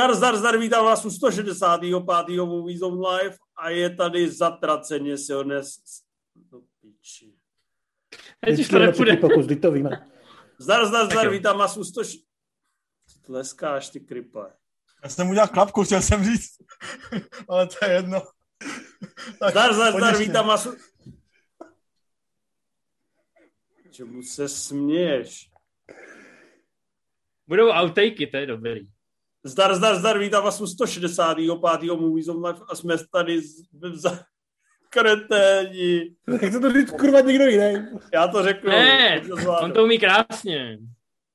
Zdar, zdar, zdar, vítám vás u 165. Movie Zone Live a je tady zatraceně silné... Do piči. Teď to nepůjde. Pokus, to víme. Zdar, zdar, zdar, vítám vás u 100... Tleskáš, ty krypa. Já jsem udělal klapku, chtěl jsem říct, ale to je jedno. Tak, zdar, zdar, zdar, vítám vás u... Čemu se směješ? Budou outakey, to je dobrý. Zdar, zdar, zdar, vítám vás u 165. Movies on Life a jsme tady z, za kreténi. Jak to říct kurva někdo jiný? Já to řeknu. Ne, on to umí krásně.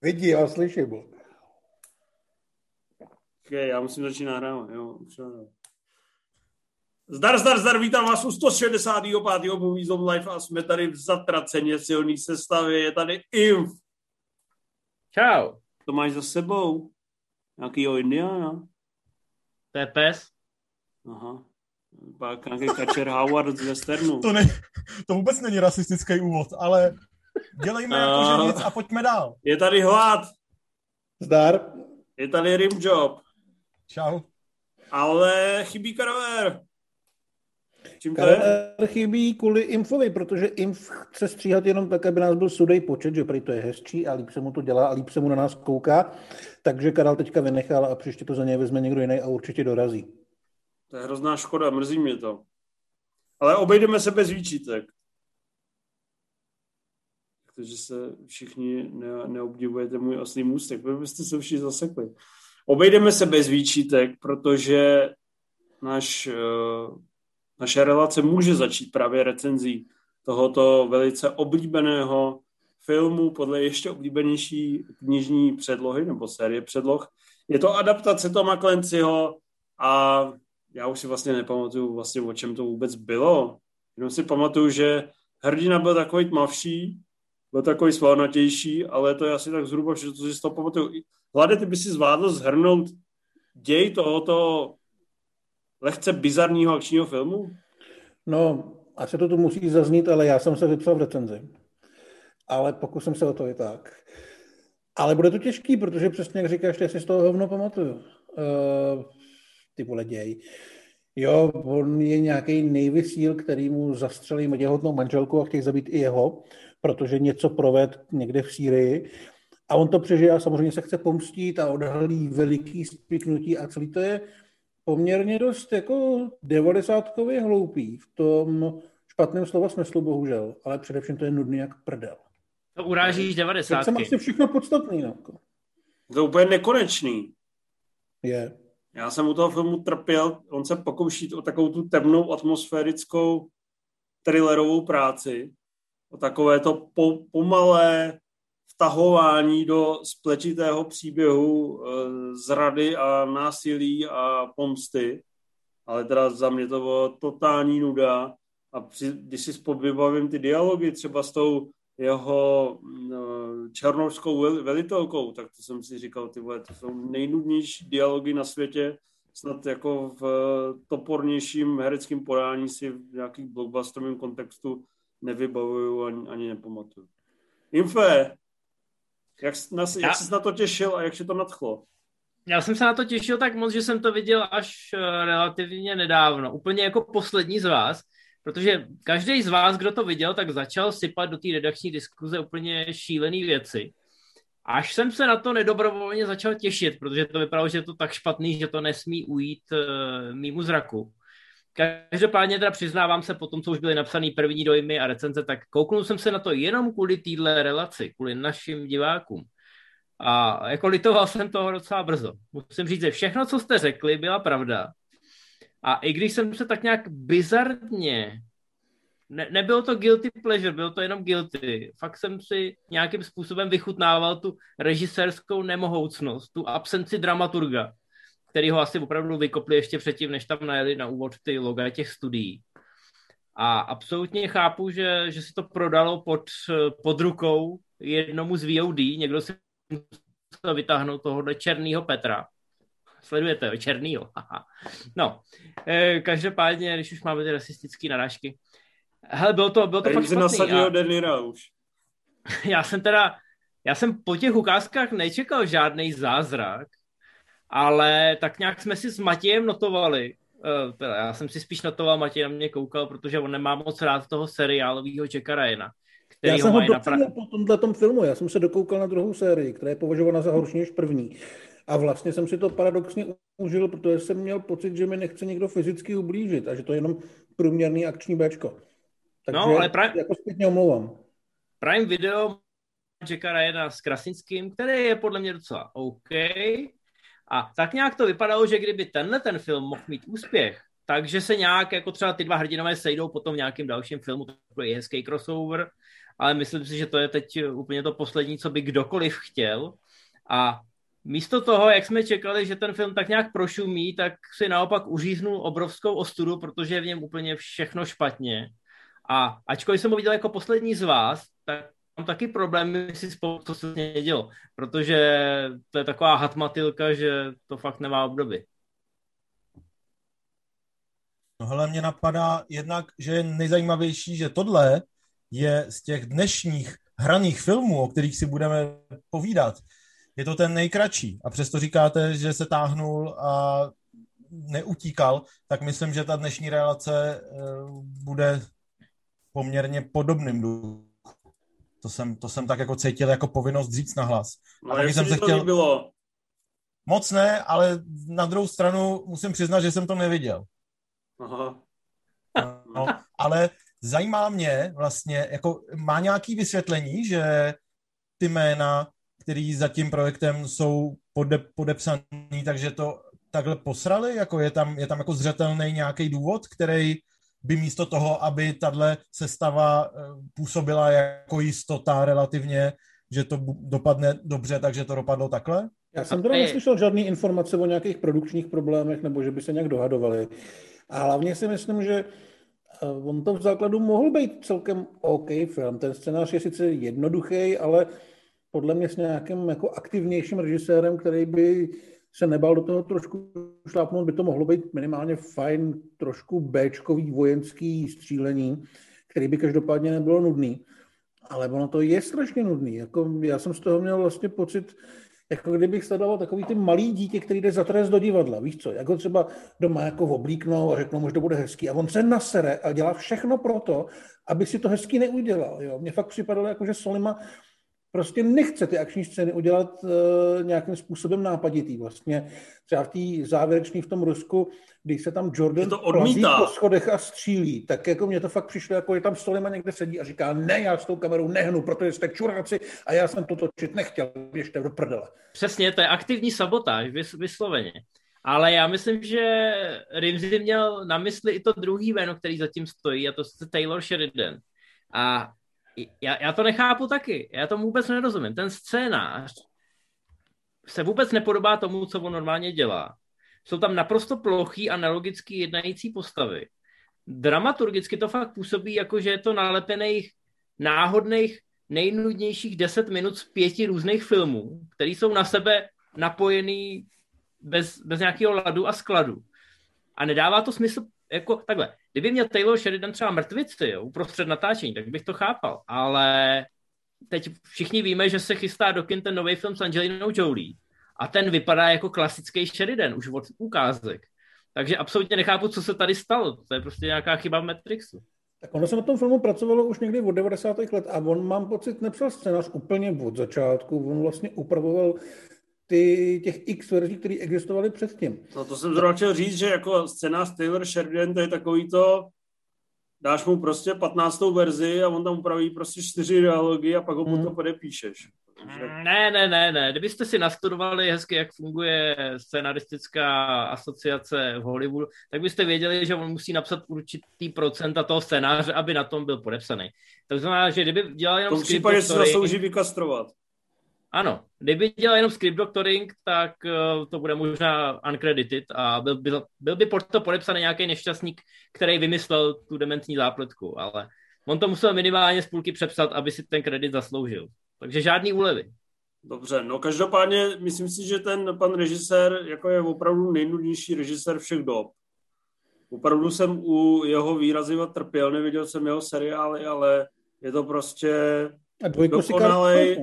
Vidí, já slyším. Ok, já musím začít nahrávat, jo. Zdar, zdar, zdar, vítám vás u 165. Movies on Life a jsme tady v zatraceně silný sestavě. Je tady Inf. Čau. To máš za sebou. Nějakýho Indiana? To je pes. Aha. Pak nějaký Kačer Howard z Westernu. To, ne, to vůbec není rasistický úvod, ale dělejme jako, že nic a pojďme dál. Je tady hlad. Zdar. Je tady Rimjob. Čau. Ale chybí Karaver. Čím to je? chybí kvůli Infovi, protože Inf chce stříhat jenom tak, aby nás byl sudej počet, že prý to je hezčí a líp se mu to dělá a líp se mu na nás kouká. Takže Karel teďka vynechal a příště to za něj vezme někdo jiný a určitě dorazí. To je hrozná škoda, mrzí mě to. Ale obejdeme se bez výčitek. Takže se všichni ne, neobdivujete můj oslý můstek. Vy byste se všichni zasekli. Obejdeme se bez výčitek, protože náš uh, naše relace může začít právě recenzí tohoto velice oblíbeného filmu podle ještě oblíbenější knižní předlohy nebo série předloh. Je to adaptace Toma Clancyho a já už si vlastně nepamatuju vlastně o čem to vůbec bylo. Jenom si pamatuju, že hrdina byl takový tmavší, byl takový svalnatější, ale to je asi tak zhruba všechno, co si z toho pamatuju. Hlade, ty by si zvládl zhrnout děj tohoto lehce bizarního akčního filmu? No, asi to tu musí zaznít, ale já jsem se vypsal v recenzi. Ale pokusím se o to i tak. Ale bude to těžký, protože přesně jak říkáš, já si z toho hovno pamatuju. Uh, ty vole děj. Jo, on je nějaký nejvysíl, který mu zastřelí těhotnou manželku a chtějí zabít i jeho, protože něco proved někde v Sýrii. A on to přežije a samozřejmě se chce pomstít a odhalí veliký spiknutí a celý to je poměrně dost jako devadesátkově hloupý v tom špatném slova smyslu, bohužel, ale především to je nudný jak prdel. To urážíš devadesátky. To asi všechno podstatný. No. To je úplně nekonečný. Je. Já jsem u toho filmu trpěl, on se pokouší o takovou tu temnou atmosférickou thrillerovou práci, o takové to po, pomalé vtahování do spletitého příběhu e, zrady a násilí a pomsty, ale teda za mě to bylo totální nuda. A při, když si vybavím ty dialogy třeba s tou jeho no, černovskou velitelkou, tak to jsem si říkal, ty vole, to jsou nejnudnější dialogy na světě, snad jako v topornějším hereckém podání si v nějakých blockbusterovém kontextu nevybavuju ani, ani nepamatuju. Infe, jak, nas, jak jsi na to těšil a jak se to nadchlo? Já jsem se na to těšil tak moc, že jsem to viděl až eh, relativně nedávno. Úplně jako poslední z vás, protože každý z vás, kdo to viděl, tak začal sypat do té redakční diskuze úplně šílené věci. Až jsem se na to nedobrovolně začal těšit, protože to vypadalo, že je to tak špatný, že to nesmí ujít uh, mýmu zraku. Každopádně teda přiznávám se po tom, co už byly napsané první dojmy a recenze, tak kouknul jsem se na to jenom kvůli téhle relaci, kvůli našim divákům. A jako litoval jsem toho docela brzo. Musím říct, že všechno, co jste řekli, byla pravda. A i když jsem se tak nějak bizarně, ne, nebylo to guilty pleasure, bylo to jenom guilty. Fakt jsem si nějakým způsobem vychutnával tu režisérskou nemohoucnost, tu absenci dramaturga který ho asi opravdu vykopli ještě předtím, než tam najeli na úvod ty loga těch studií. A absolutně chápu, že, že si to prodalo pod, pod rukou jednomu z VOD, někdo si musel vytáhnout tohohle černýho Petra. Sledujete ho, černýho. no, e, každopádně, když už máme ty rasistické narážky. Hele, bylo to, bylo to fakt špatný. A... už. Já jsem teda, já jsem po těch ukázkách nečekal žádný zázrak, ale tak nějak jsme si s Matějem notovali, uh, teda já jsem si spíš notoval, Matěj na mě koukal, protože on nemá moc rád toho seriálového Jacka Ryana. Který já jsem ho docenil napra- po tomhle tom filmu, já jsem se dokoukal na druhou sérii, která je považována za horší než první. A vlastně jsem si to paradoxně užil, protože jsem měl pocit, že mi nechce někdo fyzicky ublížit a že to je jenom průměrný akční Bčko. Takže no, ale pra... jako zpětně omlouvám. Prime Video Jacka Ryana s Krasinským, který je podle mě docela OK. A tak nějak to vypadalo, že kdyby tenhle ten film mohl mít úspěch, takže se nějak jako třeba ty dva hrdinové sejdou potom v nějakém dalším filmu, to je hezký crossover, ale myslím si, že to je teď úplně to poslední, co by kdokoliv chtěl. A místo toho, jak jsme čekali, že ten film tak nějak prošumí, tak si naopak uříznul obrovskou ostudu, protože je v něm úplně všechno špatně. A ačkoliv jsem ho viděl jako poslední z vás, tak mám taky problémy si spolu, co se dělo, protože to je taková hatmatilka, že to fakt nemá obdoby. No hele, mě napadá jednak, že je nejzajímavější, že tohle je z těch dnešních hraných filmů, o kterých si budeme povídat, je to ten nejkratší. A přesto říkáte, že se táhnul a neutíkal, tak myslím, že ta dnešní relace eh, bude poměrně podobným duchu. To jsem, to jsem tak jako cítil jako povinnost říct na hlas. No, a taky jsem se chtěl... Bylo. Moc ne, ale na druhou stranu musím přiznat, že jsem to neviděl. Aha. No, ale zajímá mě vlastně, jako má nějaký vysvětlení, že ty jména, který za tím projektem jsou pode, podepsaný, takže to takhle posrali? Jako je tam, je tam jako zřetelný nějaký důvod, který by místo toho, aby tahle sestava eh, působila jako jistota relativně, že to dopadne dobře, takže to dopadlo takhle? Já jsem teda neslyšel žádné informace o nějakých produkčních problémech, nebo že by se nějak dohadovali. A hlavně si myslím, že eh, on to v základu mohl být celkem OK film. Ten scénář je sice jednoduchý, ale podle mě s nějakým jako aktivnějším režisérem, který by se nebal do toho trošku šlápnout, by to mohlo být minimálně fajn, trošku Bčkový vojenský střílení, který by každopádně nebylo nudný. Ale ono to je strašně nudný. Jako já jsem z toho měl vlastně pocit, jako kdybych sledoval takový ty malý dítě, který jde za trest do divadla, víš co, jako třeba doma jako oblíknou a řeknou, že to bude hezký a on se nasere a dělá všechno pro to, aby si to hezký neudělal. Jo. Mně fakt připadalo, jako, že Solima prostě nechce ty akční scény udělat uh, nějakým způsobem nápaditý. Vlastně třeba v té závěrečné v tom Rusku, když se tam Jordan to odmítá. po schodech a střílí, tak jako mě to fakt přišlo, jako je tam Solima někde sedí a říká, ne, já s tou kamerou nehnu, protože jste čuráci a já jsem to točit nechtěl, běžte do prdele. Přesně, to je aktivní sabotáž, vysloveně. Ale já myslím, že Rimsey měl na mysli i to druhý jméno, který zatím stojí, a to je Taylor Sheridan. A já, já to nechápu taky. Já tomu vůbec nerozumím. Ten scénář se vůbec nepodobá tomu, co on normálně dělá. Jsou tam naprosto plochý a nelogický jednající postavy. Dramaturgicky to fakt působí, jako že je to nalepených náhodných nejnudnějších deset minut z pěti různých filmů, které jsou na sebe napojený bez, bez nějakého ladu a skladu. A nedává to smysl jako takhle, kdyby měl Taylor Sheridan třeba mrtvici jo, uprostřed natáčení, tak bych to chápal, ale teď všichni víme, že se chystá do kin ten nový film s Angelinou Jolie a ten vypadá jako klasický Sheridan už od ukázek. Takže absolutně nechápu, co se tady stalo. To je prostě nějaká chyba v Matrixu. Tak ono se na tom filmu pracovalo už někdy od 90. let a on, mám pocit, nepsal scénář úplně od začátku. On vlastně upravoval ty, těch x verzí, které existovaly předtím. No to jsem zrovna chtěl říct, že jako scénář Taylor Sheridan, to je takový to, dáš mu prostě 15. verzi a on tam upraví prostě čtyři dialogy a pak ho hmm. potom podepíšeš. Ne, ne, ne, ne. Kdybyste si nastudovali hezky, jak funguje scenaristická asociace v Hollywoodu, tak byste věděli, že on musí napsat určitý procenta toho scénáře, aby na tom byl podepsaný. To znamená, že kdyby dělal jenom v tom případě se zaslouží vykastrovat. Ano, kdyby dělal jenom script doctoring, tak uh, to bude možná uncredited a byl, byl, byl by to podepsaný nějaký nešťastník, který vymyslel tu dementní zápletku, ale on to musel minimálně z půlky přepsat, aby si ten kredit zasloužil. Takže žádný úlevy. Dobře, no každopádně myslím si, že ten pan režisér jako je opravdu nejnudnější režisér všech dob. Opravdu jsem u jeho výraziva trpěl, neviděl jsem jeho seriály, ale je to prostě dokonalej,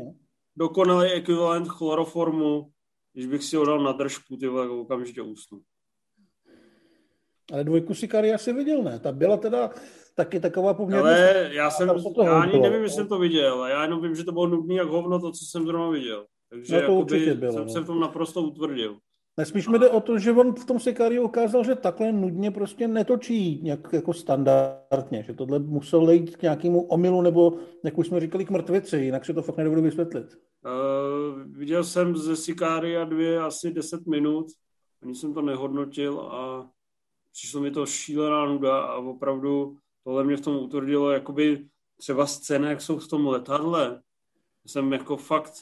dokonalý ekvivalent chloroformu když bych si ho dal na držku, ty vole, okamžitě usnu. Ale dvojku Kari asi viděl, ne? Ta byla teda taky taková poměrně... Ale já jsem, já ani nevím, jestli jsem to viděl, já jenom vím, že to bylo nudný jak hovno to, co jsem zrovna viděl. Takže no to určitě bylo, jsem no. se v tom naprosto utvrdil. Nespíš mi jde o to, že on v tom Sicario ukázal, že takhle nudně prostě netočí nějak jako standardně, že tohle musel jít k nějakému omylu nebo, jak už jsme říkali, k mrtvici, jinak si to fakt nedovedu vysvětlit. Uh, viděl jsem ze Sicaria dvě asi 10 minut, ani jsem to nehodnotil a přišlo mi to šílená nuda a opravdu tohle mě v tom utvrdilo, jakoby třeba scény, jak jsou v tom letadle. Jsem jako fakt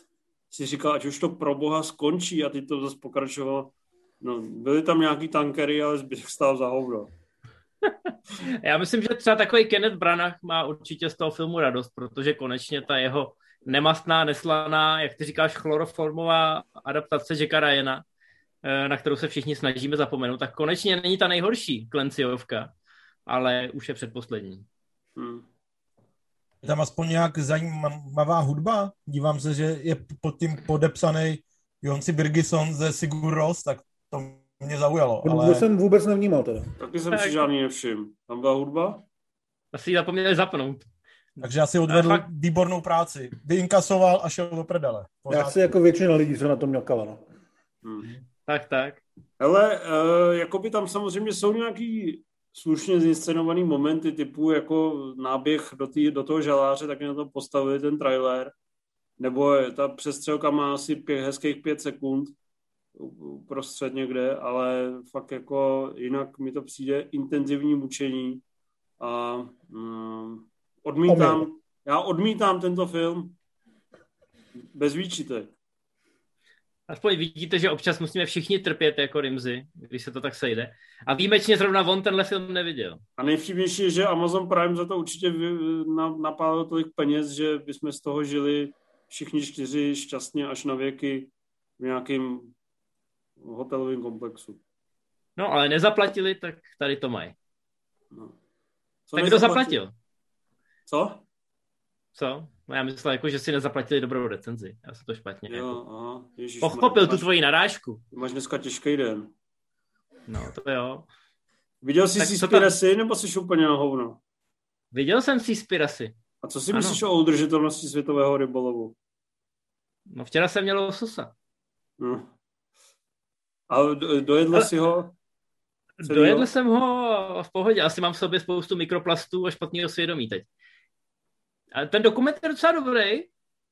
si říkal, ať už to pro boha skončí a ty to zase pokračovalo. No, byly tam nějaký tankery, ale zbytek stál za hovno. Já myslím, že třeba takový Kenneth Branagh má určitě z toho filmu radost, protože konečně ta jeho nemastná, neslaná, jak ty říkáš, chloroformová adaptace Jacka Ryana, eh, na kterou se všichni snažíme zapomenout, tak konečně není ta nejhorší Klenciovka, ale už je předposlední. Hmm. Je tam aspoň nějak zajímavá hudba? Dívám se, že je pod tím podepsaný Jonsi Birgison ze Sigur Ros, tak to mě zaujalo. Ale... To jsem vůbec nevnímal teda. Taky jsem tak. si žádný nevšiml. Tam byla hudba? Asi ji zapomněli zapnout. Takže asi odvedl fakt... výbornou práci. Vyinkasoval a šel do prdele. Já si jako většina lidí, co na to měl kavano. Hmm. Tak, tak. Ale uh, jakoby tam samozřejmě jsou nějaký slušně zinscenovaný momenty typu jako náběh do, tý, do toho žaláře, tak na to postavili ten trailer. Nebo ta přestřelka má asi pět, hezkých pět sekund prostřed někde, ale fakt jako jinak mi to přijde intenzivní mučení a um, odmítám, já odmítám tento film bez výčitek. Aspoň vidíte, že občas musíme všichni trpět jako Rimzy, když se to tak sejde. A výjimečně zrovna on tenhle film neviděl. A nejvtipnější je, že Amazon Prime za to určitě napálil tolik peněz, že bychom z toho žili všichni čtyři šťastně až na věky v nějakém hotelovém komplexu. No, ale nezaplatili, tak tady to mají. No. Co tak kdo zaplatil? Co? Co? No já myslel, jako, že si nezaplatili dobrou recenzi. Já jsem to špatně. Jo, jako. aha. Ježiš, Pochopil máš, tu tvoji narážku. Máš dneska těžký den. No, to jo. Viděl jsi si Spirasy, nebo jsi úplně na hovno? Viděl jsem si Spirasy. A co si ano. myslíš o udržitelnosti světového rybolovu? No včera jsem měl lososa. No. A dojedl Ale... si ho? Dojedl jsem ho v pohodě. Asi mám v sobě spoustu mikroplastů a špatného svědomí teď. Ten dokument je docela dobrý.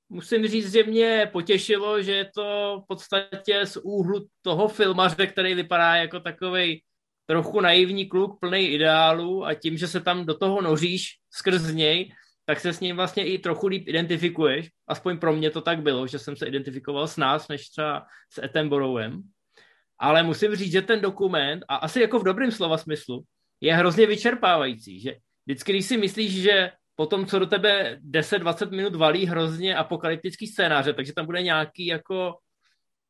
Musím říct, že mě potěšilo, že je to v podstatě z úhlu toho filmaře, který vypadá jako takový trochu naivní kluk plný ideálů a tím, že se tam do toho noříš skrz něj, tak se s ním vlastně i trochu líp identifikuješ. Aspoň pro mě to tak bylo, že jsem se identifikoval s nás, než třeba s Attenboroughем. Ale musím říct, že ten dokument, a asi jako v dobrém slova smyslu, je hrozně vyčerpávající. Že vždycky, když si myslíš, že potom, co do tebe 10-20 minut valí hrozně apokalyptický scénáře, takže tam bude nějaký jako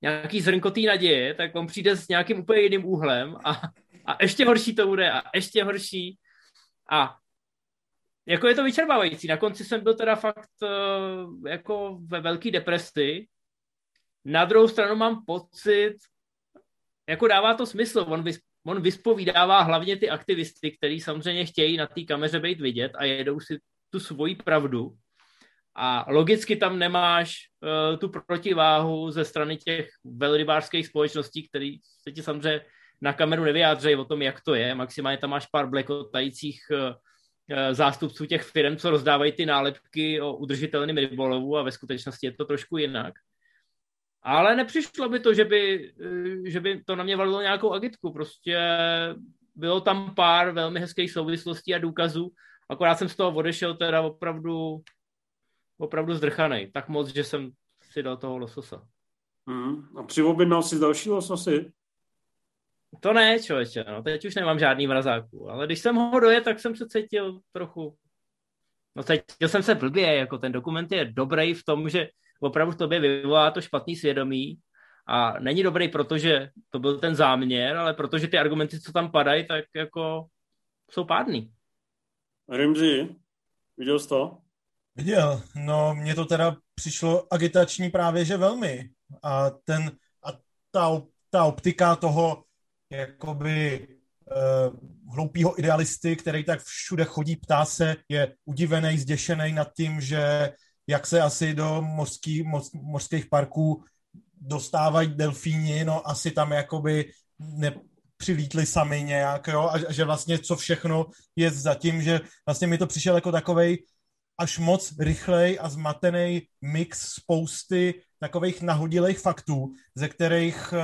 nějaký zrnkotý naděje, tak on přijde s nějakým úplně jiným úhlem a, a ještě horší to bude a ještě horší. A jako je to vyčerpávající. Na konci jsem byl teda fakt uh, jako ve velké depresi. Na druhou stranu mám pocit, jako dává to smysl. On, vys, on vyspovídává hlavně ty aktivisty, kteří samozřejmě chtějí na té kameře být vidět a jedou si tu svoji pravdu a logicky tam nemáš uh, tu protiváhu ze strany těch velrybářských společností, které se ti samozřejmě na kameru nevyjádřejí o tom, jak to je. Maximálně tam máš pár blekotajících uh, zástupců těch firm, co rozdávají ty nálepky o udržitelném rybolovu a ve skutečnosti je to trošku jinak. Ale nepřišlo by to, že by, že by to na mě valilo nějakou agitku. Prostě bylo tam pár velmi hezkých souvislostí a důkazů, Akorát jsem z toho odešel teda opravdu, opravdu zdrchanej. Tak moc, že jsem si dal toho lososa. Hmm. A přiobjednal si další lososy? To ne, člověče, no, teď už nemám žádný mrazáků, ale když jsem ho dojet, tak jsem se cítil trochu, no cítil jsem se blbě, jako ten dokument je dobrý v tom, že opravdu v tobě vyvolá to špatný svědomí a není dobrý, protože to byl ten záměr, ale protože ty argumenty, co tam padají, tak jako jsou pádný. Rimzi, viděl jsi to? Viděl. No, mně to teda přišlo agitační právě, že velmi. A ten, a ta, ta optika toho jakoby uh, hloupýho idealisty, který tak všude chodí, ptá se, je udivený, zděšený nad tím, že jak se asi do mořský, moř, mořských parků dostávají delfíni, no asi tam jakoby nepřilítli sami nějak, jo, a že vlastně co všechno je zatím, že vlastně mi to přišel jako takovej až moc rychlej a zmatený mix spousty takových nahodilých faktů, ze kterých uh,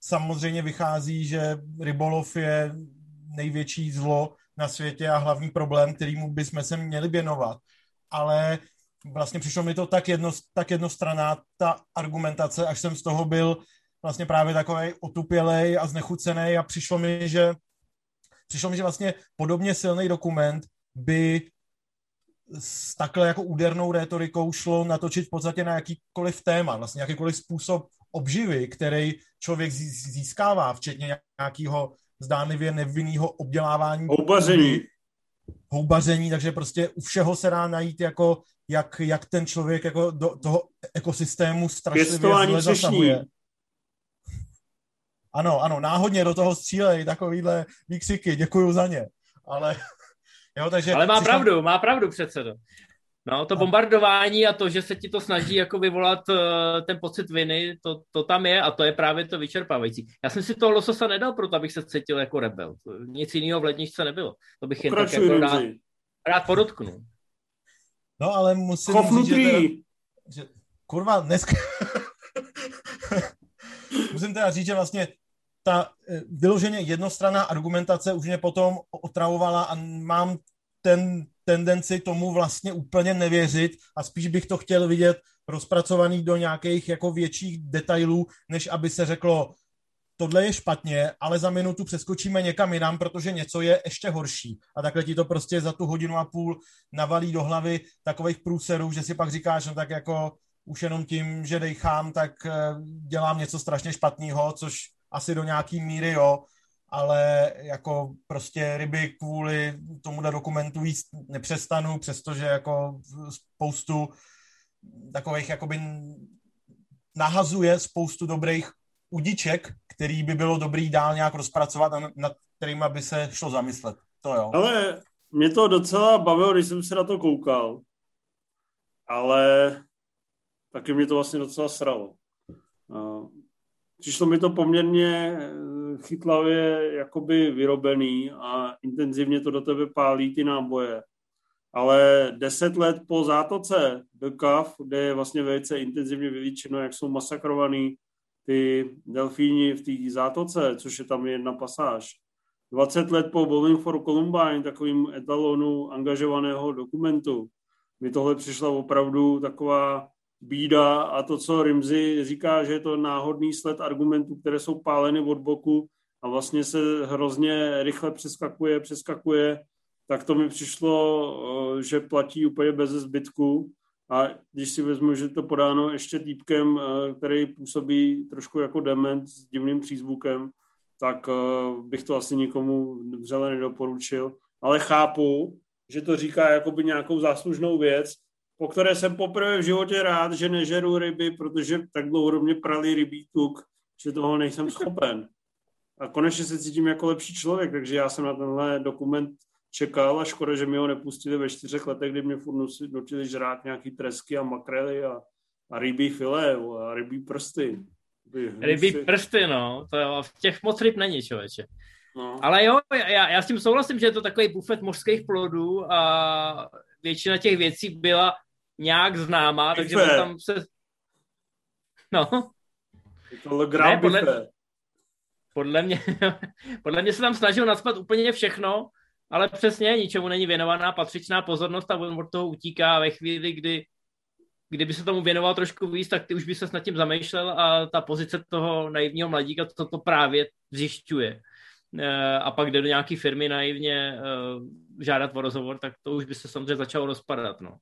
samozřejmě vychází, že rybolov je největší zlo na světě a hlavní problém, kterýmu bychom se měli věnovat. Ale vlastně přišlo mi to tak, jedno, tak jednostraná ta argumentace, až jsem z toho byl vlastně právě takový otupělej a znechucený a přišlo mi, že přišlo mi, že vlastně podobně silný dokument by s takhle jako údernou rétorikou šlo natočit v podstatě na jakýkoliv téma, vlastně jakýkoliv způsob obživy, který člověk získává, včetně nějakého zdánlivě nevinného obdělávání. Houbaření. Houbaření, takže prostě u všeho se dá najít jako, jak, jak ten člověk jako do toho ekosystému strašlivě zasahuje. Ano, ano, náhodně do toho střílej takovýhle výkřiky, děkuju za ně. Ale, jo, takže Ale má pravdu, má pravdu předsedo. No, to bombardování a to, že se ti to snaží jako vyvolat uh, ten pocit viny, to, to tam je a to je právě to vyčerpávající. Já jsem si toho lososa nedal proto, abych se cítil jako rebel. Nic jiného v ledničce nebylo. To bych jen tak jako rád, rád podotknul. No, ale musím Chov říct, že, teda, že kurva, dneska... musím teda říct, že vlastně ta eh, vyloženě jednostranná argumentace už mě potom otravovala a mám ten tendenci tomu vlastně úplně nevěřit a spíš bych to chtěl vidět rozpracovaný do nějakých jako větších detailů, než aby se řeklo, tohle je špatně, ale za minutu přeskočíme někam jinam, protože něco je ještě horší. A takhle ti to prostě za tu hodinu a půl navalí do hlavy takových průserů, že si pak říkáš, no tak jako už jenom tím, že dejchám, tak eh, dělám něco strašně špatného, což asi do nějaký míry jo, ale jako prostě ryby kvůli tomuhle dokumentu jíst nepřestanu, přestože jako spoustu takových jakoby nahazuje spoustu dobrých udiček, který by bylo dobrý dál nějak rozpracovat a nad kterými by se šlo zamyslet. To jo. Ale mě to docela bavilo, když jsem se na to koukal, ale taky mě to vlastně docela sralo. Přišlo mi to poměrně chytlavě jakoby vyrobený a intenzivně to do tebe pálí ty náboje. Ale deset let po zátoce The Cove, kde je vlastně velice intenzivně vylíčeno, jak jsou masakrovaný ty delfíni v té zátoce, což je tam jedna pasáž. 20 let po Bowling for Columbine, takovým etalonu angažovaného dokumentu, mi tohle přišla opravdu taková bída a to, co Rimzy říká, že je to náhodný sled argumentů, které jsou páleny od boku a vlastně se hrozně rychle přeskakuje, přeskakuje, tak to mi přišlo, že platí úplně bez zbytku. A když si vezmu, že to podáno ještě týpkem, který působí trošku jako dement s divným přízvukem, tak bych to asi nikomu vřele nedoporučil. Ale chápu, že to říká jakoby nějakou záslužnou věc, po které jsem poprvé v životě rád, že nežeru ryby, protože tak dlouho mě prali rybí tuk, že toho nejsem schopen. A konečně se cítím jako lepší člověk, takže já jsem na tenhle dokument čekal a škoda, že mi ho nepustili ve čtyřech letech, kdy mě furt nutili žrát nějaký tresky a makrely a, a rybí filé a rybí prsty. Rybí prsty, no, to v těch moc ryb není, člověče. No. Ale jo, já, já s tím souhlasím, že je to takový bufet mořských plodů a většina těch věcí byla nějak známá, Bife. takže tam se... No. Je to ne, podle, podle mě, podle mě se tam snažil naspat úplně všechno, ale přesně ničemu není věnovaná patřičná pozornost a on od toho utíká ve chvíli, kdy kdyby se tomu věnoval trošku víc, tak ty už by se nad tím zamýšlel a ta pozice toho naivního mladíka to, to právě zjišťuje. Eh, a pak jde do nějaké firmy naivně eh, žádat o rozhovor, tak to už by se samozřejmě začalo rozpadat. No.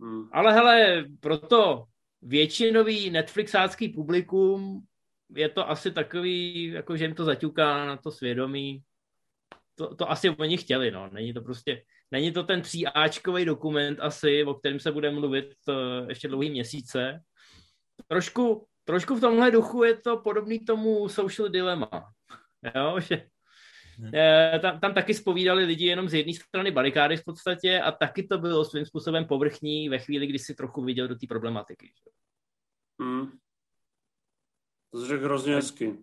Hmm. Ale hele, proto většinový Netflixácký publikum je to asi takový, jako že jim to zaťuká na to svědomí. To, to asi oni chtěli, no. Není to prostě, není to ten tříáčkový dokument asi, o kterém se bude mluvit uh, ještě dlouhý měsíce. Trošku trošku v tomhle duchu je to podobný tomu social dilema. Jo, že eh, tam, tam taky spovídali lidi jenom z jedné strany barikády v podstatě a taky to bylo svým způsobem povrchní ve chvíli, kdy si trochu viděl do té problematiky. Hmm. To řekl hrozně hezky.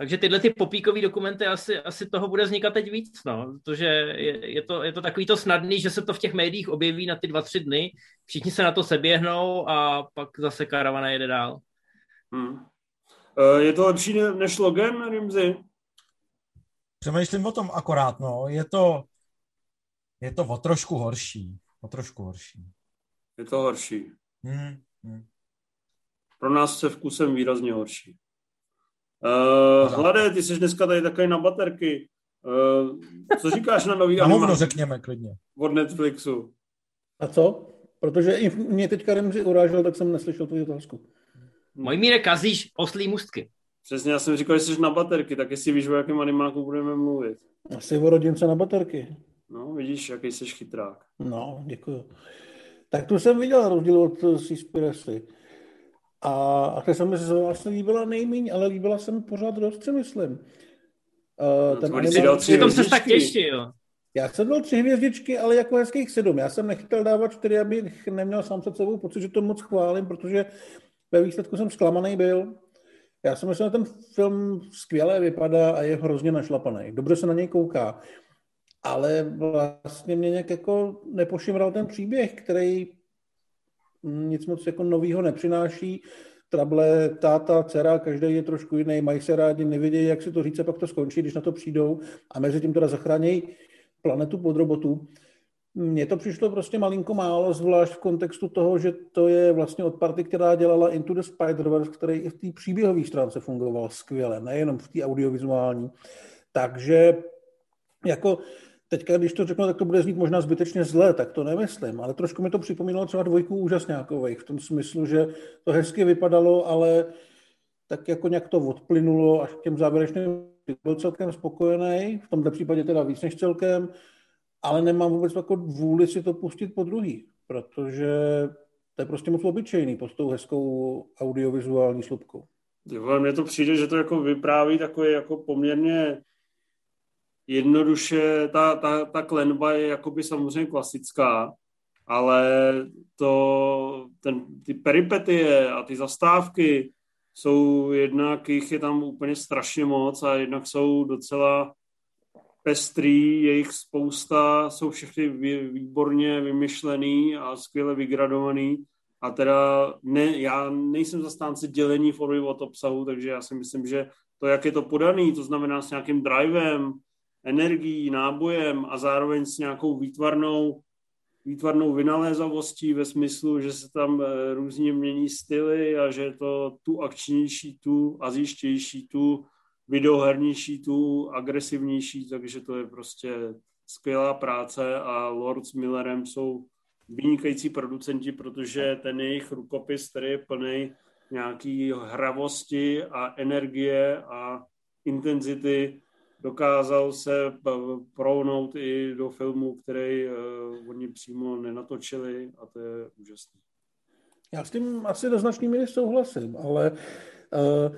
Takže tyhle ty popíkové dokumenty asi, asi toho bude vznikat teď víc, no, protože je, je, to, je to takový to snadný, že se to v těch médiích objeví na ty dva, tři dny, všichni se na to seběhnou a pak zase karavana jede dál. Hmm. Je to lepší než Logan, Rimzy? Přemýšlím o tom akorát, no. Je to, je to o trošku horší. O trošku horší. Je to horší. Hmm. Hmm. Pro nás se vkusem výrazně horší. Uh, Hlade, ty jsi dneska tady takový na baterky. Uh, co říkáš na nový na animace? řekněme klidně. Od Netflixu. A co? Protože i mě teďka Remzi urážel, tak jsem neslyšel tu otázku. Můj míre kazíš oslý mustky. Přesně, já jsem říkal, že jsi na baterky, tak jestli víš, o jakém animáku budeme mluvit. Asi o rodince na baterky. No, vidíš, jaký jsi chytrák. No, děkuji. Tak tu jsem viděl rozdíl od Seaspiracy. A, a ta se mi vlastně líbila nejméně, ale líbila se mi pořád dost, si myslím. Uh, no, ten anime... dal tři tom se tak těšil. Já jsem dal tři hvězdičky, ale jako hezkých sedm. Já jsem nechtěl dávat čtyři, abych neměl sám před sebou pocit, že to moc chválím, protože ve výsledku jsem zklamaný byl. Já jsem myslel, že ten film skvěle vypadá a je hrozně našlapaný. Dobře se na něj kouká. Ale vlastně mě nějak jako nepošimral ten příběh, který nic moc jako novýho nepřináší. Trable, táta, dcera, každý je trošku jiný, mají se rádi, nevědějí, jak si to říct, a pak to skončí, když na to přijdou a mezi tím teda zachrání planetu pod robotu. Mně to přišlo prostě malinko málo, zvlášť v kontextu toho, že to je vlastně od party, která dělala Into the Spider-Verse, který i v té příběhové stránce fungoval skvěle, nejenom v té audiovizuální. Takže jako teďka, když to řeknu, tak to bude znít možná zbytečně zlé, tak to nemyslím, ale trošku mi to připomínalo třeba dvojku úžasňákových, v tom smyslu, že to hezky vypadalo, ale tak jako nějak to odplynulo až k těm závěrečným byl celkem spokojený, v tomto případě teda víc než celkem, ale nemám vůbec jako vůli si to pustit po druhý, protože to je prostě moc obyčejný pod tou hezkou audiovizuální slupkou. Mně to přijde, že to jako vypráví takový jako poměrně jednoduše, ta, ta, ta klenba je jakoby samozřejmě klasická, ale to, ten, ty peripetie a ty zastávky jsou jednak, jich je tam úplně strašně moc a jednak jsou docela pestrý, jejich spousta, jsou všechny výborně vymyšlený a skvěle vygradovaný. A teda ne, já nejsem zastánce dělení formy od obsahu, takže já si myslím, že to, jak je to podaný, to znamená s nějakým drivem, energií, nábojem a zároveň s nějakou výtvarnou, výtvarnou vynalézavostí ve smyslu, že se tam eh, různě mění styly a že je to tu akčnější, tu azijštější, tu videohernější, tu agresivnější, takže to je prostě skvělá práce a Lord s Millerem jsou vynikající producenti, protože ten jejich rukopis, který je plný nějaký hravosti a energie a intenzity, dokázal se prounout i do filmu, který uh, oni přímo nenatočili a to je úžasné. Já s tím asi do značné míry souhlasím, ale uh,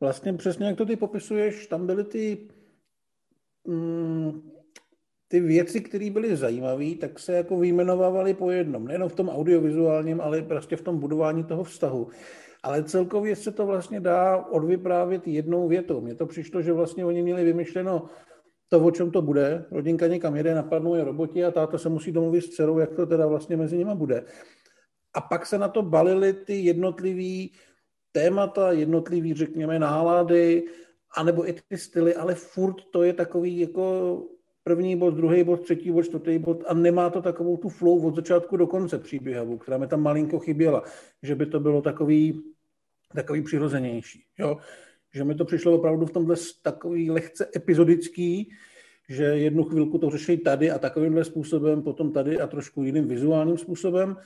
vlastně přesně jak to ty popisuješ, tam byly ty, mm, ty věci, které byly zajímavé, tak se jako vyjmenovávaly po jednom. Nejenom v tom audiovizuálním, ale prostě v tom budování toho vztahu. Ale celkově se to vlastně dá odvyprávět jednou větou. Mně to přišlo, že vlastně oni měli vymyšleno to, o čem to bude. Rodinka někam jede, napadnou je roboti a táta se musí domluvit s dcerou, jak to teda vlastně mezi nimi bude. A pak se na to balily ty jednotlivý témata, jednotlivý, řekněme, nálady, anebo i ty styly, ale furt to je takový jako první bod, druhý bod, třetí bod, čtvrtý bod a nemá to takovou tu flow od začátku do konce příběhu, která mi tam malinko chyběla, že by to bylo takový, takový přirozenější. Jo? Že mi to přišlo opravdu v tomhle takový lehce epizodický, že jednu chvilku to řeší tady a takovýmhle způsobem, potom tady a trošku jiným vizuálním způsobem.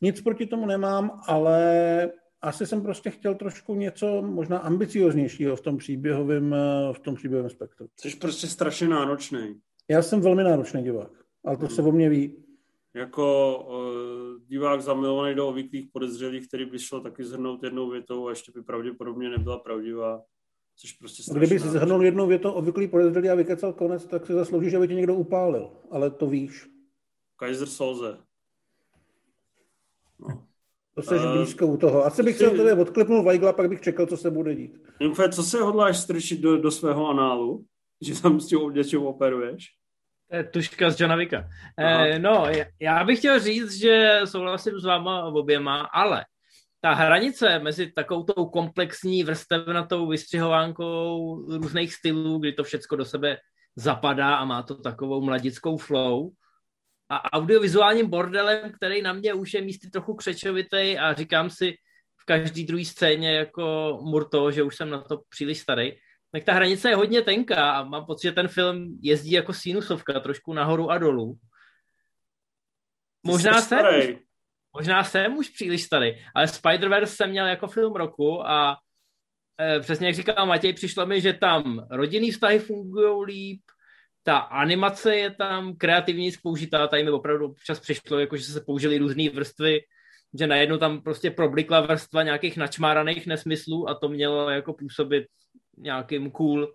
Nic proti tomu nemám, ale asi jsem prostě chtěl trošku něco možná ambicioznějšího v tom příběhovém, v tom příběhovém spektru. Jsi prostě strašně náročný. Já jsem velmi náročný divák, ale to hmm. se o mě ví. Jako uh, divák zamilovaný do obvyklých podezřelých, který by šel taky zhrnout jednou větou a ještě by pravděpodobně nebyla pravdivá. Což prostě Kdyby si zhrnul jednou větou obvyklý podezřelý a vykecal konec, tak si zasloužíš, aby tě někdo upálil. Ale to víš. Kaiser Soze. No. To jsi uh, blízko u toho. Asi bych se od tebe odklepnul Weigla, pak bych čekal, co se bude dít. Info, co se hodláš strčit do, do svého análu? Že tam s tím něčím operuješ? Tuška z Johna Vicka. Eh, no, já bych chtěl říct, že souhlasím s váma oběma, ale ta hranice mezi takovou tou komplexní vrstevnatou vystřihovánkou různých stylů, kdy to všecko do sebe zapadá a má to takovou mladickou flow, a audiovizuálním bordelem, který na mě už je místy trochu křečovitý a říkám si v každý druhé scéně jako Murto, že už jsem na to příliš starý, tak ta hranice je hodně tenká a mám pocit, že ten film jezdí jako sinusovka, trošku nahoru a dolů. Možná jsem, už, možná jsem už příliš starý, ale Spider-Verse jsem měl jako film roku a e, přesně jak říkal Matěj, přišlo mi, že tam rodinný vztahy fungují líp, ta animace je tam kreativně použitá, tady mi opravdu občas přišlo, jako že se použili různé vrstvy, že najednou tam prostě problikla vrstva nějakých načmáraných nesmyslů a to mělo jako působit nějakým cool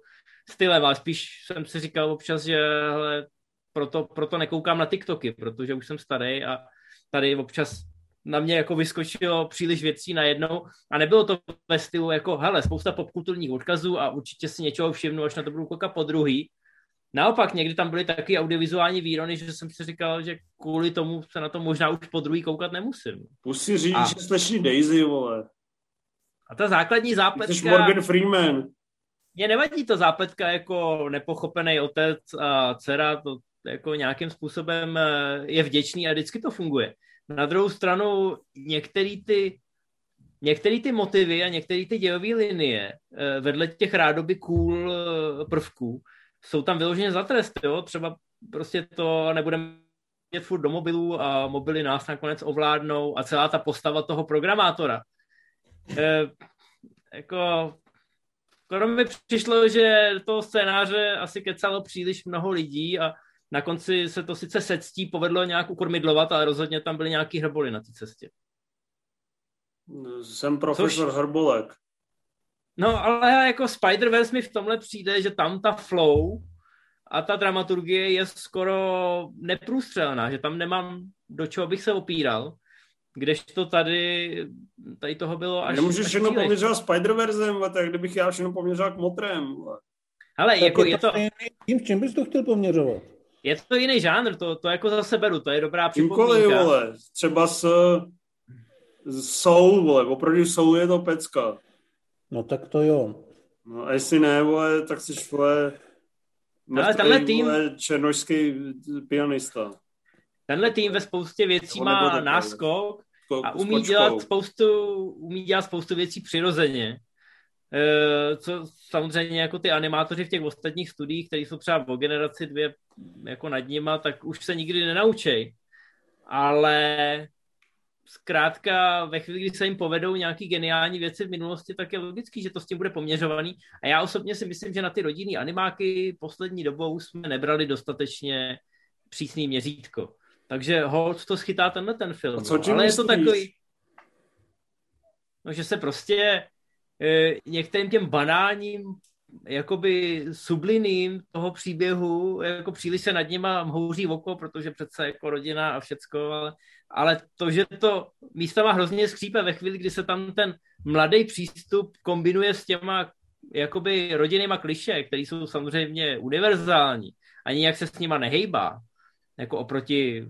stylem, ale spíš jsem si říkal občas, že hele, proto, proto nekoukám na TikToky, protože už jsem starý a tady občas na mě jako vyskočilo příliš věcí najednou a nebylo to ve stylu jako, hele, spousta popkulturních odkazů a určitě si něčeho všimnu, až na to budu koukat po druhý, Naopak, někdy tam byly taky audiovizuální výrony, že jsem si říkal, že kvůli tomu se na to možná už po druhý koukat nemusím. Musí říct, a... že sleční Daisy, vole. A ta základní zápletka... Jsi Morgan Freeman. Mně nevadí to zápletka jako nepochopený otec a dcera, to jako nějakým způsobem eh, je vděčný a vždycky to funguje. Na druhou stranu některý ty některé ty motivy a některé ty dějové linie eh, vedle těch rádoby cool eh, prvků jsou tam vyloženě za trest, jo? třeba prostě to nebudeme jít furt do mobilů a mobily nás nakonec ovládnou a celá ta postava toho programátora. E, jako, skoro mi přišlo, že to scénáře asi kecalo příliš mnoho lidí a na konci se to sice sectí povedlo nějak ukormidlovat, ale rozhodně tam byly nějaký hrboly na té cestě. Jsem profesor Což... Hrbolek. No, ale jako Spider-Verse mi v tomhle přijde, že tam ta flow a ta dramaturgie je skoro neprůstřelná, že tam nemám do čeho bych se opíral, kdežto tady, tady toho bylo až Nemůžeš až všechno poměřovat Spider-Verzem, tak kdybych já všechno poměřoval k motrem. Ale jako je to... Tím, čím bys to chtěl poměřovat? Je to jiný žánr, to, to jako zase beru, to je dobrá připomínka. Čímkoliv, vole, třeba s, s Soul, vole, opravdu Soul je to pecka. No tak to jo. No a jestli ne, vole, tak jsi vole, ale tenhle tým... Vole, černožský pianista. Tenhle tým ve spoustě věcí má náskok a umí dělat, spoustu, umí dělat spoustu věcí přirozeně. E, co samozřejmě jako ty animátoři v těch ostatních studiích, kteří jsou třeba o generaci dvě jako nad nima, tak už se nikdy nenaučej. Ale zkrátka ve chvíli, kdy se jim povedou nějaký geniální věci v minulosti, tak je logický, že to s tím bude poměřovaný. A já osobně si myslím, že na ty rodinný animáky poslední dobou jsme nebrali dostatečně přísný měřítko. Takže hold to schytá tenhle ten film. A co no. Ale je to takový, no, že se prostě e, některým těm banálním jakoby subliným toho příběhu, jako příliš se nad nima houří oko, protože přece jako rodina a všecko, ale, ale to, že to místama hrozně skřípe ve chvíli, kdy se tam ten mladý přístup kombinuje s těma jakoby rodinnýma kliše, které jsou samozřejmě univerzální a nijak se s nima nehejbá, jako oproti,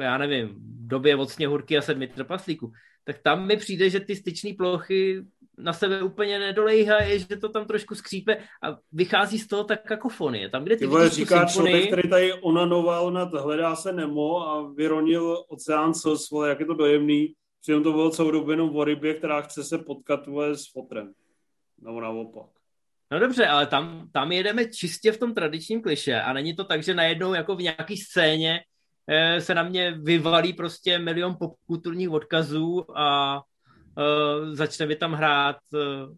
já nevím, době od sněhurky a sedmi trpaslíků, tak tam mi přijde, že ty styčné plochy na sebe úplně nedolejhají, že to tam trošku skřípe a vychází z toho tak kakofonie. Tam, kde ty, ty vidíš říká symfonii... člověk, který tady onanoval nad Hledá se Nemo a vyronil oceán sos, vole, jak je to dojemný. Přitom to bylo celou dobu jenom o rybě, která chce se potkat vole, s fotrem. Nebo naopak. No dobře, ale tam, tam jedeme čistě v tom tradičním kliše a není to tak, že najednou jako v nějaký scéně eh, se na mě vyvalí prostě milion popkulturních odkazů a uh, začne mi tam hrát. Uh,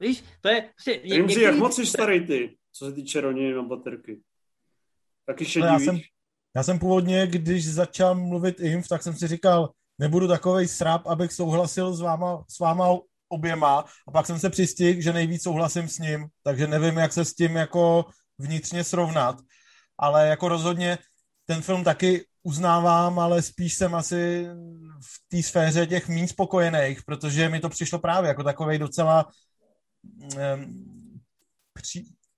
víš, to je... Prostě, ně, některý... jak moc jsi starý ty, co se týče rodiny na baterky? Taky šedivý? No já jsem, Já jsem původně, když začal mluvit Inf, tak jsem si říkal, nebudu takovej srap, abych souhlasil s váma, s váma oběma a pak jsem se přistihl, že nejvíc souhlasím s ním, takže nevím, jak se s tím jako vnitřně srovnat, ale jako rozhodně ten film taky uznávám, ale spíš jsem asi v té sféře těch méně spokojených, protože mi to přišlo právě jako takový docela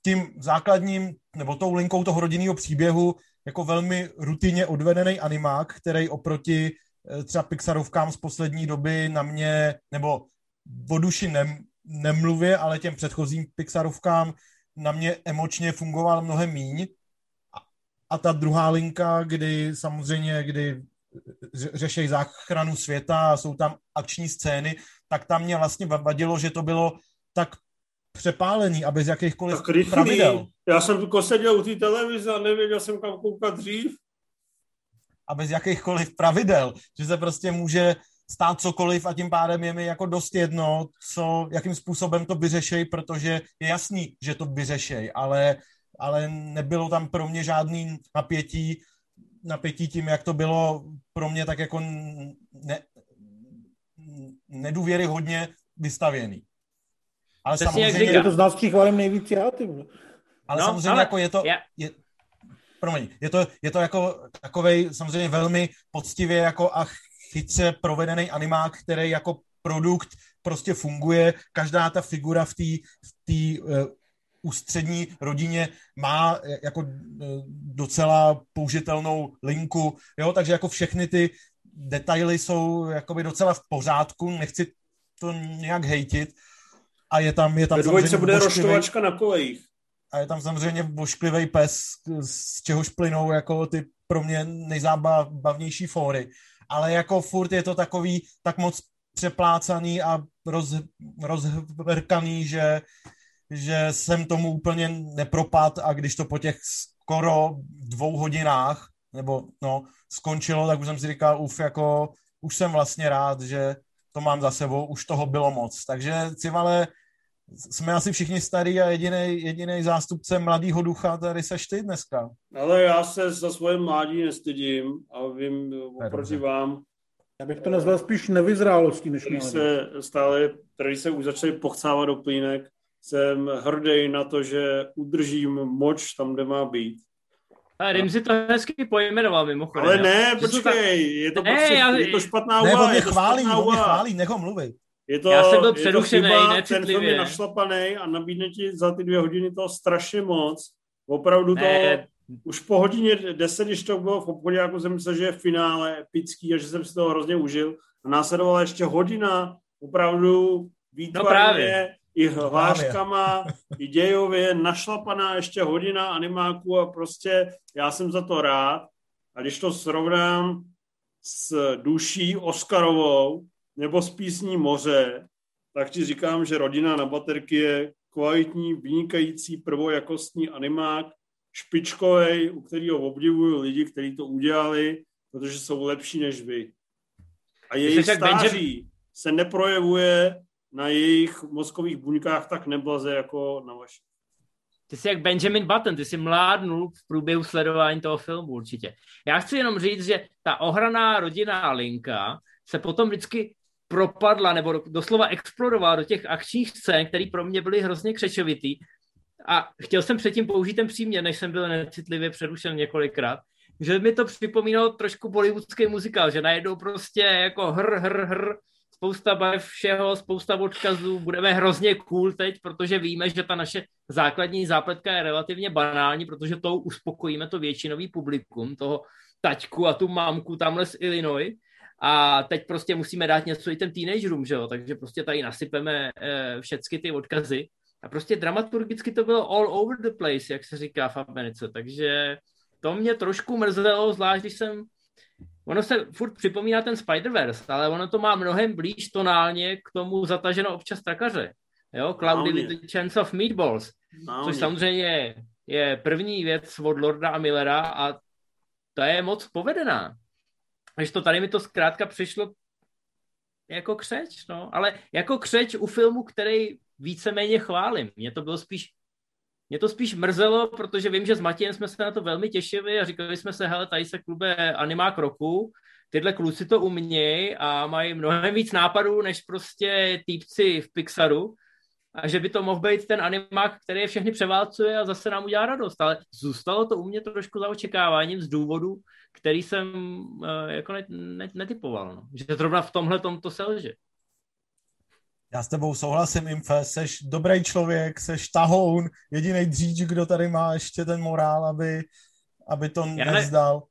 tím základním, nebo tou linkou toho rodinného příběhu jako velmi rutině odvedený animák, který oproti eh, třeba Pixarovkám z poslední doby na mě, nebo o duši nem, nemluvě, ale těm předchozím Pixarovkám na mě emočně fungoval mnohem míň. A, ta druhá linka, kdy samozřejmě, kdy řeší záchranu světa a jsou tam akční scény, tak tam mě vlastně vadilo, že to bylo tak přepálený a bez jakýchkoliv tak rychlý. pravidel. Já jsem tu seděl u té televize a nevěděl jsem kam koukat dřív. A bez jakýchkoliv pravidel, že se prostě může stát cokoliv a tím pádem je mi jako dost jedno, co, jakým způsobem to vyřešej, protože je jasný, že to vyřešej, ale, ale nebylo tam pro mě žádný napětí, napětí tím, jak to bylo pro mě tak jako ne, nedůvěry hodně vystavěný. Ale Přesně samozřejmě... Je to z nás chválím nejvíc já, ty Ale no, samozřejmě ale jako je to... Já... Je, promiň, je to, je to jako takovej samozřejmě velmi poctivě jako a chytře provedený animák, který jako produkt prostě funguje. Každá ta figura v té v uh, ústřední rodině má eh, jako uh, docela použitelnou linku, jo, takže jako všechny ty detaily jsou jakoby docela v pořádku, nechci to nějak hejtit, a je tam, je tam samozřejmě bude roštovačka na kolejích. A je tam samozřejmě bošklivý pes, z čehož plynou jako ty pro mě nejzábavnější fóry. Ale jako furt je to takový tak moc přeplácaný a roz, rozhrkaný, že, že jsem tomu úplně nepropad a když to po těch skoro dvou hodinách nebo no, skončilo, tak už jsem si říkal, uf, jako už jsem vlastně rád, že to mám za sebou, už toho bylo moc. Takže Civale, jsme asi všichni starý a jediný jediný zástupce mladého ducha tady seš ty dneska. Ale já se za svoje mládí nestydím a vím oproti vám. Já bych to nazval spíš nevyzrálostí, než mládí. se stále, který se už začali pochcávat do plínek, jsem hrdý na to, že udržím moč tam, kde má být. A Rim si to hezky pojmenoval mimochodem. Ale ne, počkej, je to, ne, prostě, já, je to špatná úvaha. Ne, on mě chválí, on mě chválí, nech ho mluvit. Je to, Já jsem byl přerušený, Ten film je našlapaný a nabídne ti za ty dvě hodiny toho strašně moc. Opravdu to, ne. už po hodině deset, když to bylo v obchodě, jako jsem myslel, že je finále epický a že jsem si to hrozně užil. A následovala ještě hodina opravdu výtvarně, no i hláškama, i dějově, našlapaná ještě hodina animáku a prostě já jsem za to rád. A když to srovnám s duší Oscarovou, nebo z písní Moře, tak ti říkám, že Rodina na baterky je kvalitní, vynikající, prvojakostní animák, špičkový, u kterého obdivuju lidi, kteří to udělali, protože jsou lepší než vy. A jejich stáří Benjamin... se neprojevuje na jejich mozkových buňkách tak neblaze jako na vašich. Ty jsi jak Benjamin Button, ty jsi mládnul v průběhu sledování toho filmu určitě. Já chci jenom říct, že ta ohraná rodinná linka se potom vždycky propadla nebo doslova explodovala do těch akčních scén, které pro mě byly hrozně křečovitý. A chtěl jsem předtím použít ten příměr, než jsem byl necitlivě přerušen několikrát, že mi to připomínalo trošku bollywoodský muzikál, že najednou prostě jako hr, hr, hr, spousta barev všeho, spousta odkazů, budeme hrozně cool teď, protože víme, že ta naše základní zápletka je relativně banální, protože tou uspokojíme to většinový publikum, toho taťku a tu mámku tamhle z Illinois, a teď prostě musíme dát něco i ten teenagerům, že jo? takže prostě tady nasypeme e, všechny ty odkazy. A prostě dramaturgicky to bylo all over the place, jak se říká v Americe, takže to mě trošku mrzelo, zvlášť když jsem Ono se furt připomíná ten Spider-Verse, ale ono to má mnohem blíž tonálně k tomu zataženo občas trakaře. Jo, Cloudy with the Chance of Meatballs, no, což samozřejmě je první věc od Lorda a Millera a to je moc povedená. Takže to tady mi to zkrátka přišlo jako křeč, no, ale jako křeč u filmu, který víceméně chválím. Mně to bylo spíš mě to spíš mrzelo, protože vím, že s Matějem jsme se na to velmi těšili a říkali jsme se, hele, tady se klube animák roku, tyhle kluci to umějí a mají mnohem víc nápadů, než prostě týpci v Pixaru a že by to mohl být ten animák, který je všechny převálcuje a zase nám udělá radost, ale zůstalo to u mě trošku za očekáváním z důvodu, který jsem uh, jako ne, ne, netypoval, no. že zrovna v tomhle tom to selže. Já s tebou souhlasím, Imfe, seš dobrý člověk, seš tahoun, jediný dříč, kdo tady má ještě ten morál, aby, aby to já nevzdal. Ne,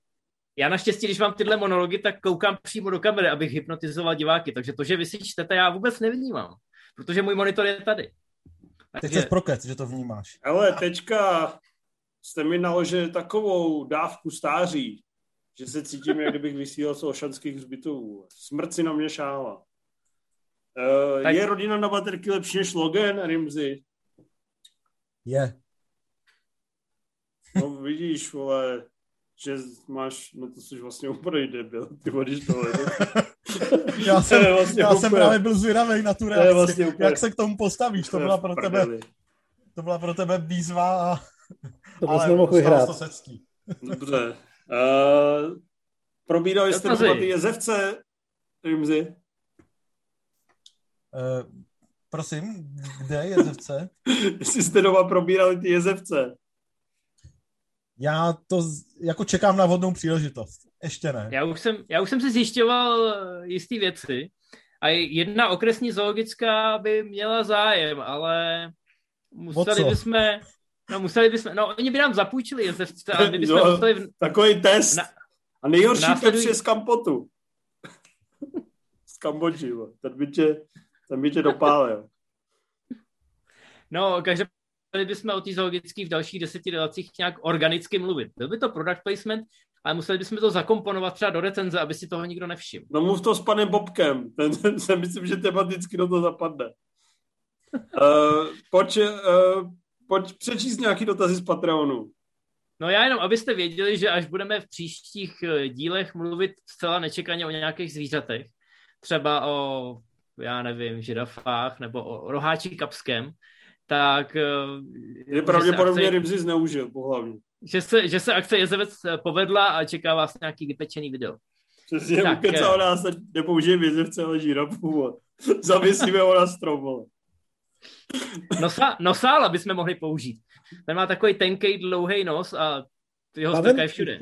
já naštěstí, když mám tyhle monology, tak koukám přímo do kamery, abych hypnotizoval diváky, takže to, že vy si čtete, já vůbec nevnímám, protože můj monitor je tady. Takže... Ty chceš prokec, že to vnímáš. Ale teďka jste mi naložili takovou dávku stáří, že se cítím, jak kdybych vysílal z ošanských zbytů. Smrt si na mě šála. Uh, tak... Je rodina na baterky lepší než Logan, Rimzy? Je. No vidíš, vole, že máš, no to jsi vlastně úplně debil, ty vodíš tohle. já jsem, vlastně já jsem právě byl zvědavý na tu reakci. Vlastně úplně, Jak se k tomu postavíš? To byla pro tebe, to byla pro tebe výzva a... To vlastně mohl vyhrát. Dobře. Uh, probírali jste doma ty jezevce, Rimzy? Uh, prosím, kde je jezevce? Jestli jste doma probírali ty jezevce. Já to jako čekám na vhodnou příležitost. Ještě ne. Já už jsem, já už jsem si zjišťoval eh, jisté věci a jedna okresní zoologická by měla zájem, ale museli bychom, no museli bychom, no oni by nám zapůjčili jezevce, ale my bychom no, museli... V, takový test. Na, a nejhorší následují... test je z Kampotu. z Kambodži, ten by tě, ten by tě dopálil. No, každopádně bychom o té zoologické v dalších deseti relacích nějak organicky mluvit. Byl by to product placement, ale museli bychom to zakomponovat třeba do recenze, aby si toho nikdo nevšiml. No mluv to s panem Bobkem, ten, ten se myslím, že tematicky do toho zapadne. uh, pojď, uh, pojď přečíst nějaký dotazy z Patreonu. No já jenom, abyste věděli, že až budeme v příštích eh, dílech mluvit zcela nečekaně o nějakých zvířatech, třeba o, já nevím, žirafách nebo o roháči kapském, tak... Je pravděpodobně akce, Rimzi zneužil pohlavně. Že se, že se akce Jezevec povedla a čeká vás nějaký vypečený video. Přesně, tak, ukecal nás, nepoužijeme Jezevce, ale žirafu. Zavěsíme ho na strom, Nosa, nosála bychom mohli použít. Ten má takový tenký, dlouhý nos a ty ho strkají všude.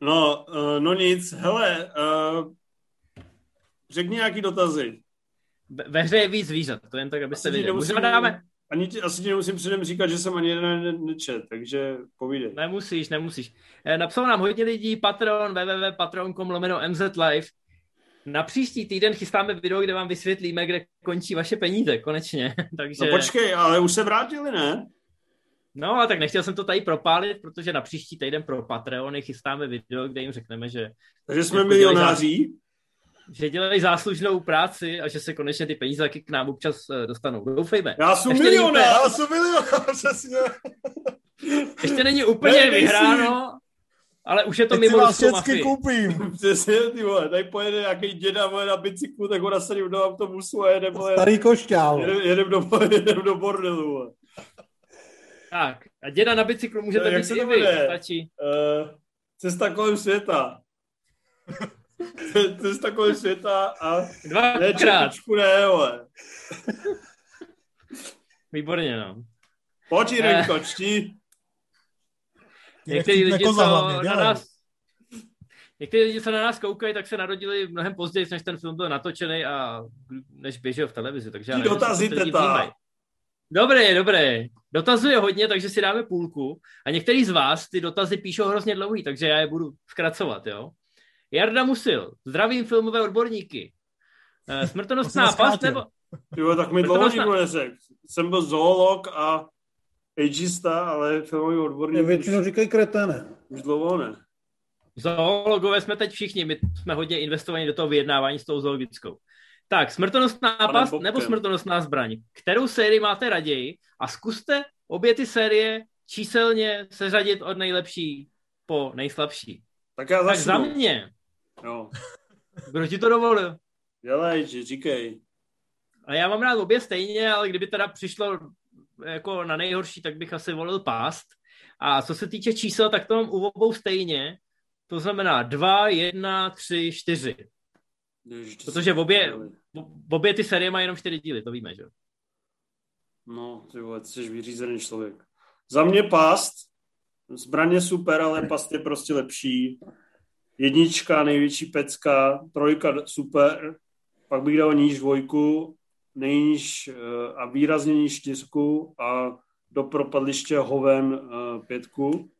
No, no nic, hele, uh, řekni nějaký dotazy ve hře je víc zvířat, to jen tak, abyste viděli. Můžeme dáme... Ani ti, asi ti nemusím předem říkat, že jsem ani jeden nečet, takže povídej. Nemusíš, nemusíš. Eh, napsal nám hodně lidí Patreon, www.patreon.com lomeno MZ Live. Na příští týden chystáme video, kde vám vysvětlíme, kde končí vaše peníze, konečně. Takže... No počkej, ale už se vrátili, ne? No, a tak nechtěl jsem to tady propálit, protože na příští týden pro Patreony chystáme video, kde jim řekneme, že... Takže jsme milionáři? Že dělají záslužnou práci a že se konečně ty peníze taky k nám občas eh, dostanou. Doufejme. Já jsem milionář, já jsem milionář, přesně. Ještě není úplně ne, vyhráno, ale už je to Teď mimo ruskou mafii. koupím. Přesně, ty vole, tady pojede nějaký děda vole, na bicyklu, tak ho nasadím do autobusu a jedem, vole, Starý košťál. Jedem, jedem, do, jedem do bordelu, vole. Tak, a děda na bicyklu můžete no, být i vy, stačí. Uh, cesta kolem světa to je z takové světa a Dvakrát. ne, ne, ale. Výborně, no. Pojď, Jirenko, eh. čti. Někteří lidi, co na nás, někteří lidi, co na nás koukají, tak se narodili mnohem později, než ten film byl natočený a než běžel v televizi. Takže já nevím, dotazy teta. Dobré, dobré. Dotazuje hodně, takže si dáme půlku. A některý z vás ty dotazy píšou hrozně dlouhý, takže já je budu zkracovat, jo. Jarda Musil, zdravím filmové odborníky. Eh, smrtonostná past nebo... Jo, tak mi dlouho nikdo neřekl. Jsem byl zoolog a ageista, ale filmový odborník... Je většinou už... říkají kreténe. Už dlouho ne. Zoologové jsme teď všichni, my jsme hodně investovaní do toho vyjednávání s tou zoologickou. Tak, smrtonostná past nebo smrtonostná zbraň. Kterou sérii máte raději? A zkuste obě ty série číselně seřadit od nejlepší po nejslabší. Tak já začnu. Tak za mě Jo. Kdo ti to dovolil? Dělej, říkej. A já mám rád obě stejně, ale kdyby teda přišlo jako na nejhorší, tak bych asi volil pást. A co se týče čísel, tak to mám u obou stejně. To znamená 2, 1, 3, 4. Protože v obě, v obě ty série mají jenom čtyři díly, to víme, že jo? No, ty vole, ty jsi vyřízený člověk. Za mě past, zbraně super, ale past je prostě lepší. Jednička, největší pecka, trojka super, pak bych dal níž dvojku, nejníž eh, a výrazně níž čtyřku a do propadliště hoven uh, pětku.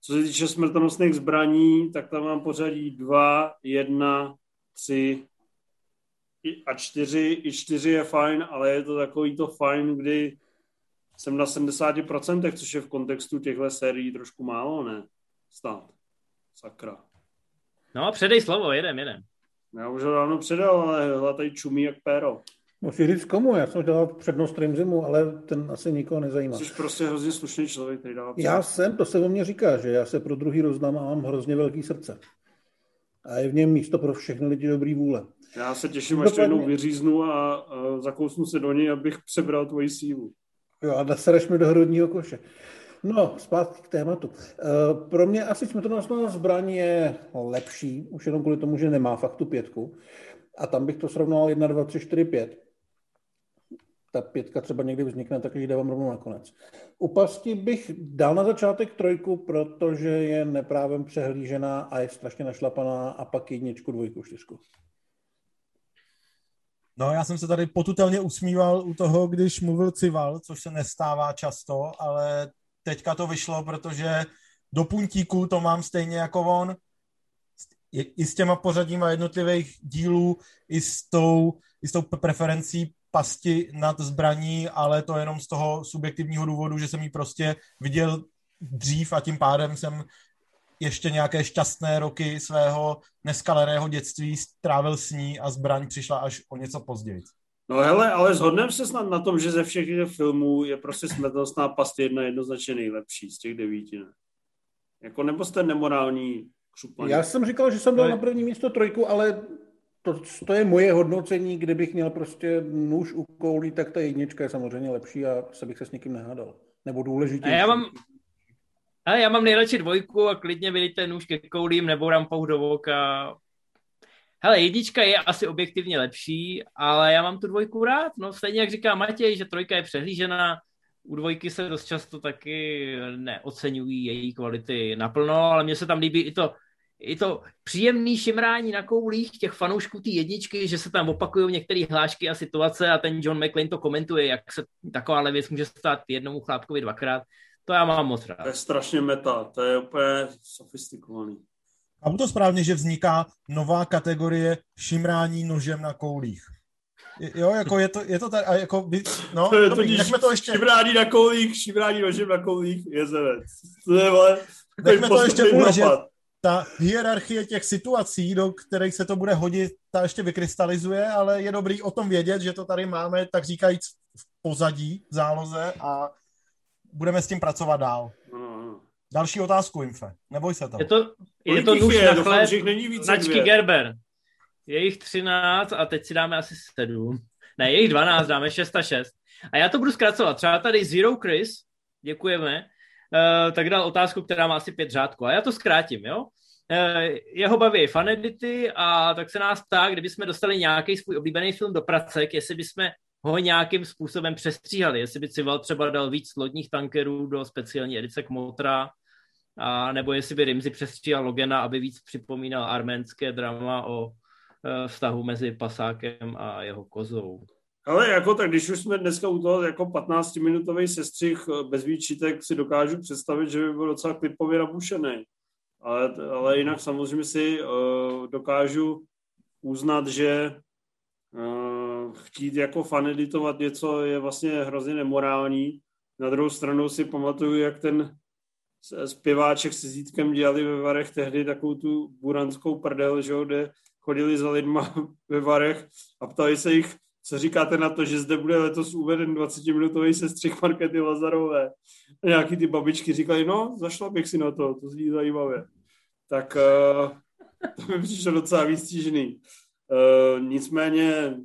Co se týče smrtonosných zbraní, tak tam mám pořadí 2, 1, 3 a 4. I 4 je fajn, ale je to takový to fajn, kdy jsem na 70%, což je v kontextu těchto sérií trošku málo, ne? Stát. Sakra. No, předej slovo, jedem, jedem. Já už ho dávno předal, ale tady čumí jak péro. Musí říct komu, já jsem dal přednost Rimzimu, ale ten asi nikoho nezajímá. Jsi prostě hrozně slušný člověk, který dává Já jsem, to se o mě říká, že já se pro druhý roznám a mám hrozně velký srdce. A je v něm místo pro všechny lidi dobrý vůle. Já se těším, až to jednou vyříznu a, a zakousnu se do něj, abych přebral tvoji sílu. Jo, a nasereš mi do hrudního koše. No, zpátky k tématu. E, pro mě asi smrtonosná zbraň je lepší, už jenom kvůli tomu, že nemá fakt tu pětku. A tam bych to srovnal 1, 2, 3, 4, 5 ta pětka třeba někdy vznikne, tak ji dávám rovnou nakonec. U pasti bych dal na začátek trojku, protože je neprávem přehlížená a je strašně našlapaná a pak jedničku, dvojku, čtyřku. No, já jsem se tady potutelně usmíval u toho, když mluvil Cival, což se nestává často, ale teďka to vyšlo, protože do puntíku to mám stejně jako on, i s těma pořadíma jednotlivých dílů, i s tou, i s tou preferencí pasti nad zbraní, ale to jenom z toho subjektivního důvodu, že jsem ji prostě viděl dřív a tím pádem jsem ještě nějaké šťastné roky svého neskaleného dětství strávil s ní a zbraň přišla až o něco později. No hele, ale zhodneme se snad na tom, že ze všech těch filmů je prostě smrtelnostná past jedna jednoznačně nejlepší z těch devíti, ne? Jako nebo jste nemorální křupaní? Já jsem říkal, že jsem dal na první místo trojku, ale to, to je moje hodnocení, kdybych měl prostě nůž u koulí, tak ta jednička je samozřejmě lepší a se bych se s někým nehádal. Nebo důležitější. A já mám, a já mám nejradši dvojku a klidně vidíte nůž ke koulím nebo rampou do voka. Hele, jednička je asi objektivně lepší, ale já mám tu dvojku rád. No stejně jak říká Matěj, že trojka je přehlížená, u dvojky se dost často taky neocenují její kvality naplno, ale mně se tam líbí i to i to příjemný šimrání na koulích těch fanoušků té jedničky, že se tam opakují některé hlášky a situace a ten John McClane to komentuje, jak se taková věc může stát jednomu chlápkovi dvakrát. To já mám moc rád. To je strašně meta, to je úplně sofistikovaný. A to správně, že vzniká nová kategorie šimrání nožem na koulích. Jo, jako je to, je to tady, a jako, no, to je dobrý, to, to ještě... Šimrání na koulích, šimrání nožem na koulích, jezevec. To je, vole, nechme to ještě uležet ta hierarchie těch situací, do kterých se to bude hodit, ta ještě vykrystalizuje, ale je dobrý o tom vědět, že to tady máme, tak říkajíc, v pozadí, v záloze a budeme s tím pracovat dál. Další otázku, Infe. Neboj se toho. Je to, je to nůž je, na chléb, značky Gerber. Je jich 13 a teď si dáme asi 7. Ne, je jich 12, dáme 6 a 6. A já to budu zkracovat. Třeba tady Zero Chris, děkujeme, uh, tak dal otázku, která má asi pět řádků. A já to zkrátím, jo? Uh, jeho baví fanedity a tak se nás ptá, kdyby jsme dostali nějaký svůj oblíbený film do pracek, jestli bychom ho nějakým způsobem přestříhali, jestli by Cival třeba dal víc lodních tankerů do speciální edice Kmotra, a nebo jestli by Rimzi přestříhal Logena, aby víc připomínal arménské drama o uh, vztahu mezi pasákem a jeho kozou. Ale jako tak, když už jsme dneska u toho jako 15-minutový sestřih eh, bez výčitek si dokážu představit, že by byl docela klipově nabušený. Ale, ale jinak samozřejmě si uh, dokážu uznat, že chtít jako fan editovat něco je vlastně hrozně nemorální. Na druhou stranu si pamatuju, jak ten zpěváček se Zítkem dělali ve Varech tehdy takovou tu buranskou prdel, že jo, kde chodili za lidma ve Varech a ptali se jich, co říkáte na to, že zde bude letos uveden 20-minutový sestřih Markety Lazarové? A nějaký ty babičky říkali, no, zašla bych si na to, to zní zajímavé. Tak uh, to mi přišlo docela výstížný. Eh, nicméně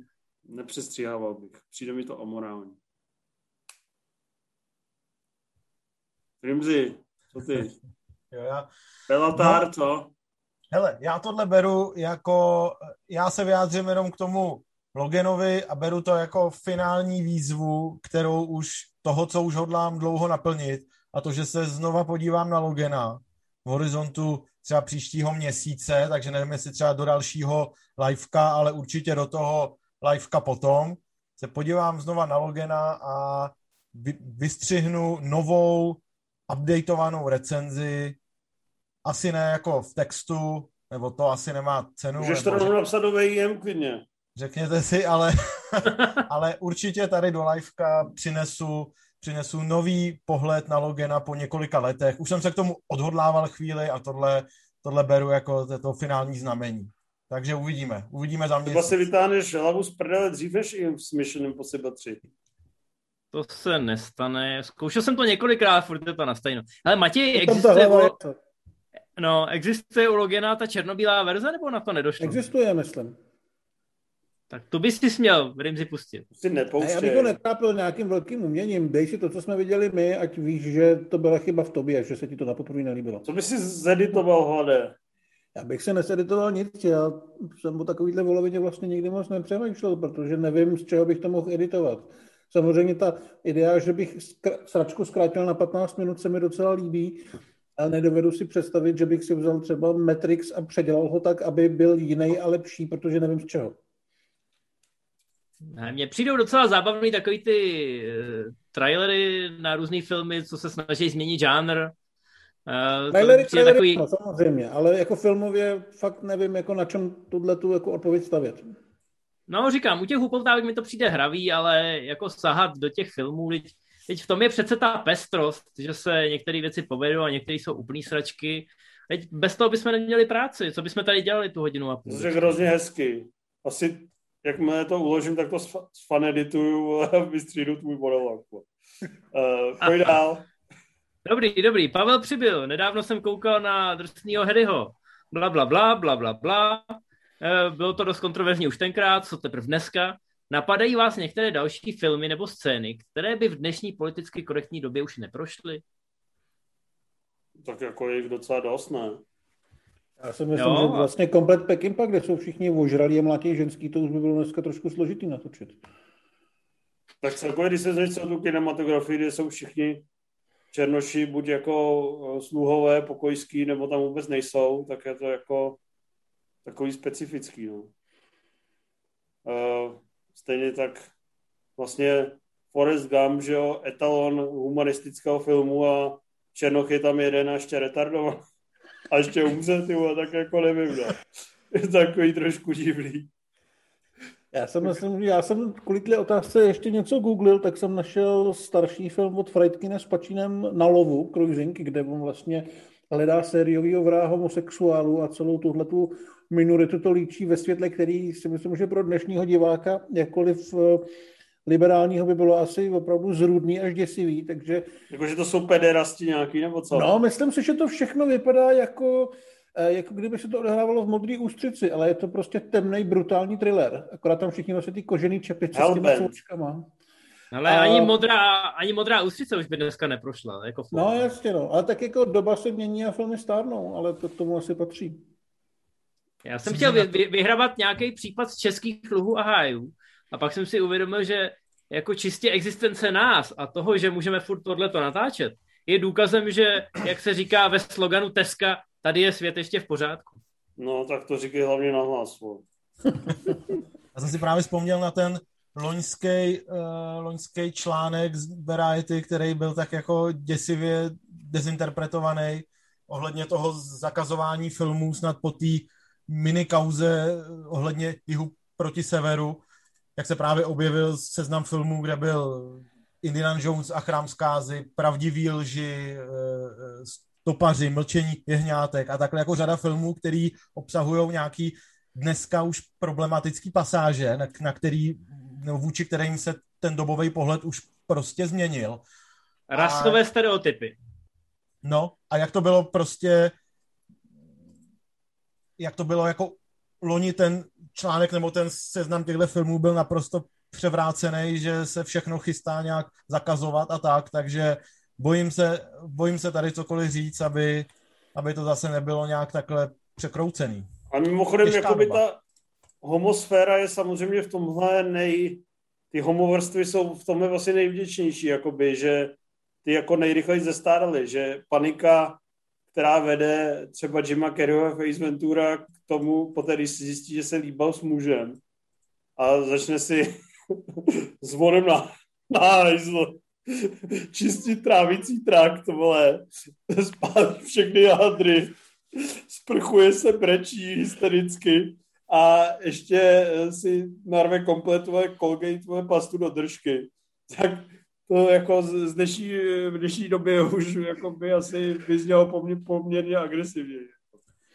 nepřestříhával bych. Přijde mi to amorální. Rimzi, co ty? Jo, já... Bellatar, no, co? Hele, já tohle beru jako, já se vyjádřím jenom k tomu Loganovi a beru to jako finální výzvu, kterou už toho, co už hodlám dlouho naplnit a to, že se znova podívám na Logana v horizontu třeba příštího měsíce, takže nevím, jestli třeba do dalšího liveka, ale určitě do toho liveka potom, se podívám znova na Logana a vystřihnu novou updateovanou recenzi, asi ne jako v textu, nebo to asi nemá cenu. Můžeš to rovnou napsat do VIM klidně. Řekněte si, ale, ale určitě tady do liveka přinesu, přinesu nový pohled na Logena po několika letech. Už jsem se k tomu odhodlával chvíli a tohle, tohle beru jako to finální znamení. Takže uvidíme. Uvidíme za měsíc. Třeba si vytáhneš hlavu z prdele dřív než i s Mission Impossible 3. To se nestane. Zkoušel jsem to několikrát, furt je to na stejno. Ale Matěj, existuje, u... no, existuje u Logena ta černobílá verze, nebo na to nedošlo? Existuje, myslím. Tak to bys si směl v Rimzi pustit. Si nepouštěj. Já bych to netrápil nějakým velkým uměním. Dej si to, co jsme viděli my, ať víš, že to byla chyba v tobě, že se ti to na poprvé nelíbilo. Co bys si zeditoval, hlade? Já bych se neseditoval nic, já jsem o takovýhle volovině vlastně nikdy moc nepřemýšlel, protože nevím, z čeho bych to mohl editovat. Samozřejmě ta idea, že bych sračku zkrátil na 15 minut, se mi docela líbí, ale nedovedu si představit, že bych si vzal třeba Matrix a předělal ho tak, aby byl jiný a lepší, protože nevím z čeho. Mně přijdou docela zábavný takový ty uh, trailery na různé filmy, co se snaží změnit žánr. Uh, trailery, trailery takový... no, samozřejmě, ale jako filmově fakt nevím, jako na čem tuhle tu jako odpověď stavět. No, říkám, u těch hupoutávek mi to přijde hravý, ale jako sahat do těch filmů, teď, teď v tom je přece ta pestrost, že se některé věci povedou a některé jsou úplný sračky. Teď bez toho bychom neměli práci. Co bychom tady dělali tu hodinu a půl? To je hrozně hezky. Asi jakmile to uložím, tak to sfanedituju a vystřídu tvůj monolog. Uh, pojď dál. Dobrý, dobrý. Pavel přibyl. Nedávno jsem koukal na drsnýho Harryho. Bla, bla, bla, bla, bla, bla. Eh, bylo to dost kontroverzní už tenkrát, co teprve dneska. Napadají vás některé další filmy nebo scény, které by v dnešní politicky korektní době už neprošly? Tak jako je jich docela dost, ne? Já si myslím, jo, že vlastně komplet Pekimpa, kde jsou všichni ožralí a mladí ženský, to už by bylo dneska trošku složitý natočit. Tak celkově, když se zjistí tu kinematografii, kde jsou všichni černoši buď jako eh, sluhové, pokojský, nebo tam vůbec nejsou, tak je to jako takový specifický. No. Uh, stejně tak vlastně Forrest Gump, že jo, etalon humanistického filmu a Černoch je tam jeden a ještě retardovaný a ještě umře, ty tak jako nevím, no. Je takový trošku divný. Já jsem, myslím, já jsem kvůli té otázce ještě něco googlil, tak jsem našel starší film od Freidkina s Pačínem na lovu, Cruising, kde on vlastně hledá sériového vraha homosexuálu a celou tuhle tu minoritu to líčí ve světle, který si myslím, že pro dnešního diváka, jakkoliv eh, liberálního by bylo asi opravdu zrůdný až děsivý, takže... Jakože to jsou pederasti nějaký, nebo co? No, myslím si, že to všechno vypadá jako, eh, jako kdyby se to odehrávalo v modré ústřici, ale je to prostě temný, brutální thriller. Akorát tam všichni nosí ty kožený čepice s těma součkama. Ale a... ani, modrá, ani modrá ústřice už by dneska neprošla. Jako no jasně, no. Ale tak jako doba se mění a filmy stárnou, ale to tomu asi patří. Já jsem chtěl vy, vy, vyhrabat nějaký případ z českých luhů a hájů a pak jsem si uvědomil, že jako čistě existence nás a toho, že můžeme furt tohleto natáčet, je důkazem, že, jak se říká ve sloganu Teska, tady je svět ještě v pořádku. No, tak to říkej hlavně na hlas. Já jsem si právě vzpomněl na ten loňský, uh, loňský článek z Variety, který byl tak jako děsivě dezinterpretovaný ohledně toho zakazování filmů snad po té mini kauze ohledně jihu proti severu, jak se právě objevil seznam filmů, kde byl Indiana Jones a Chrám zkázy, Pravdivý lži, eh, Stopaři, Mlčení jehňátek a takhle jako řada filmů, který obsahují nějaký dneska už problematický pasáže, na, na který, nebo vůči kterým se ten dobový pohled už prostě změnil. Rasové a, stereotypy. No, a jak to bylo prostě jak to bylo jako loni ten článek nebo ten seznam těchto filmů byl naprosto převrácený, že se všechno chystá nějak zakazovat a tak, takže bojím se, bojím se tady cokoliv říct, aby, aby to zase nebylo nějak takhle překroucený. A mimochodem, jakoby ta homosféra je samozřejmě v tomhle nej... Ty homovrstvy jsou v tomhle vlastně nejvděčnější, jakoby, že ty jako nejrychleji zestádaly, že panika, která vede třeba Jima Carreyho a Face Ventura k tomu, poté když si zjistí, že se líbal s mužem a začne si zvonem na, na hajzl čistit trávicí trakt, vole, spálí všechny jádry, sprchuje se, brečí hystericky a ještě si narve kompletové Colgate pastu do držky. Tak to jako z dnešní, v dnešní době už jako by asi vyznělo poměr, poměrně agresivně.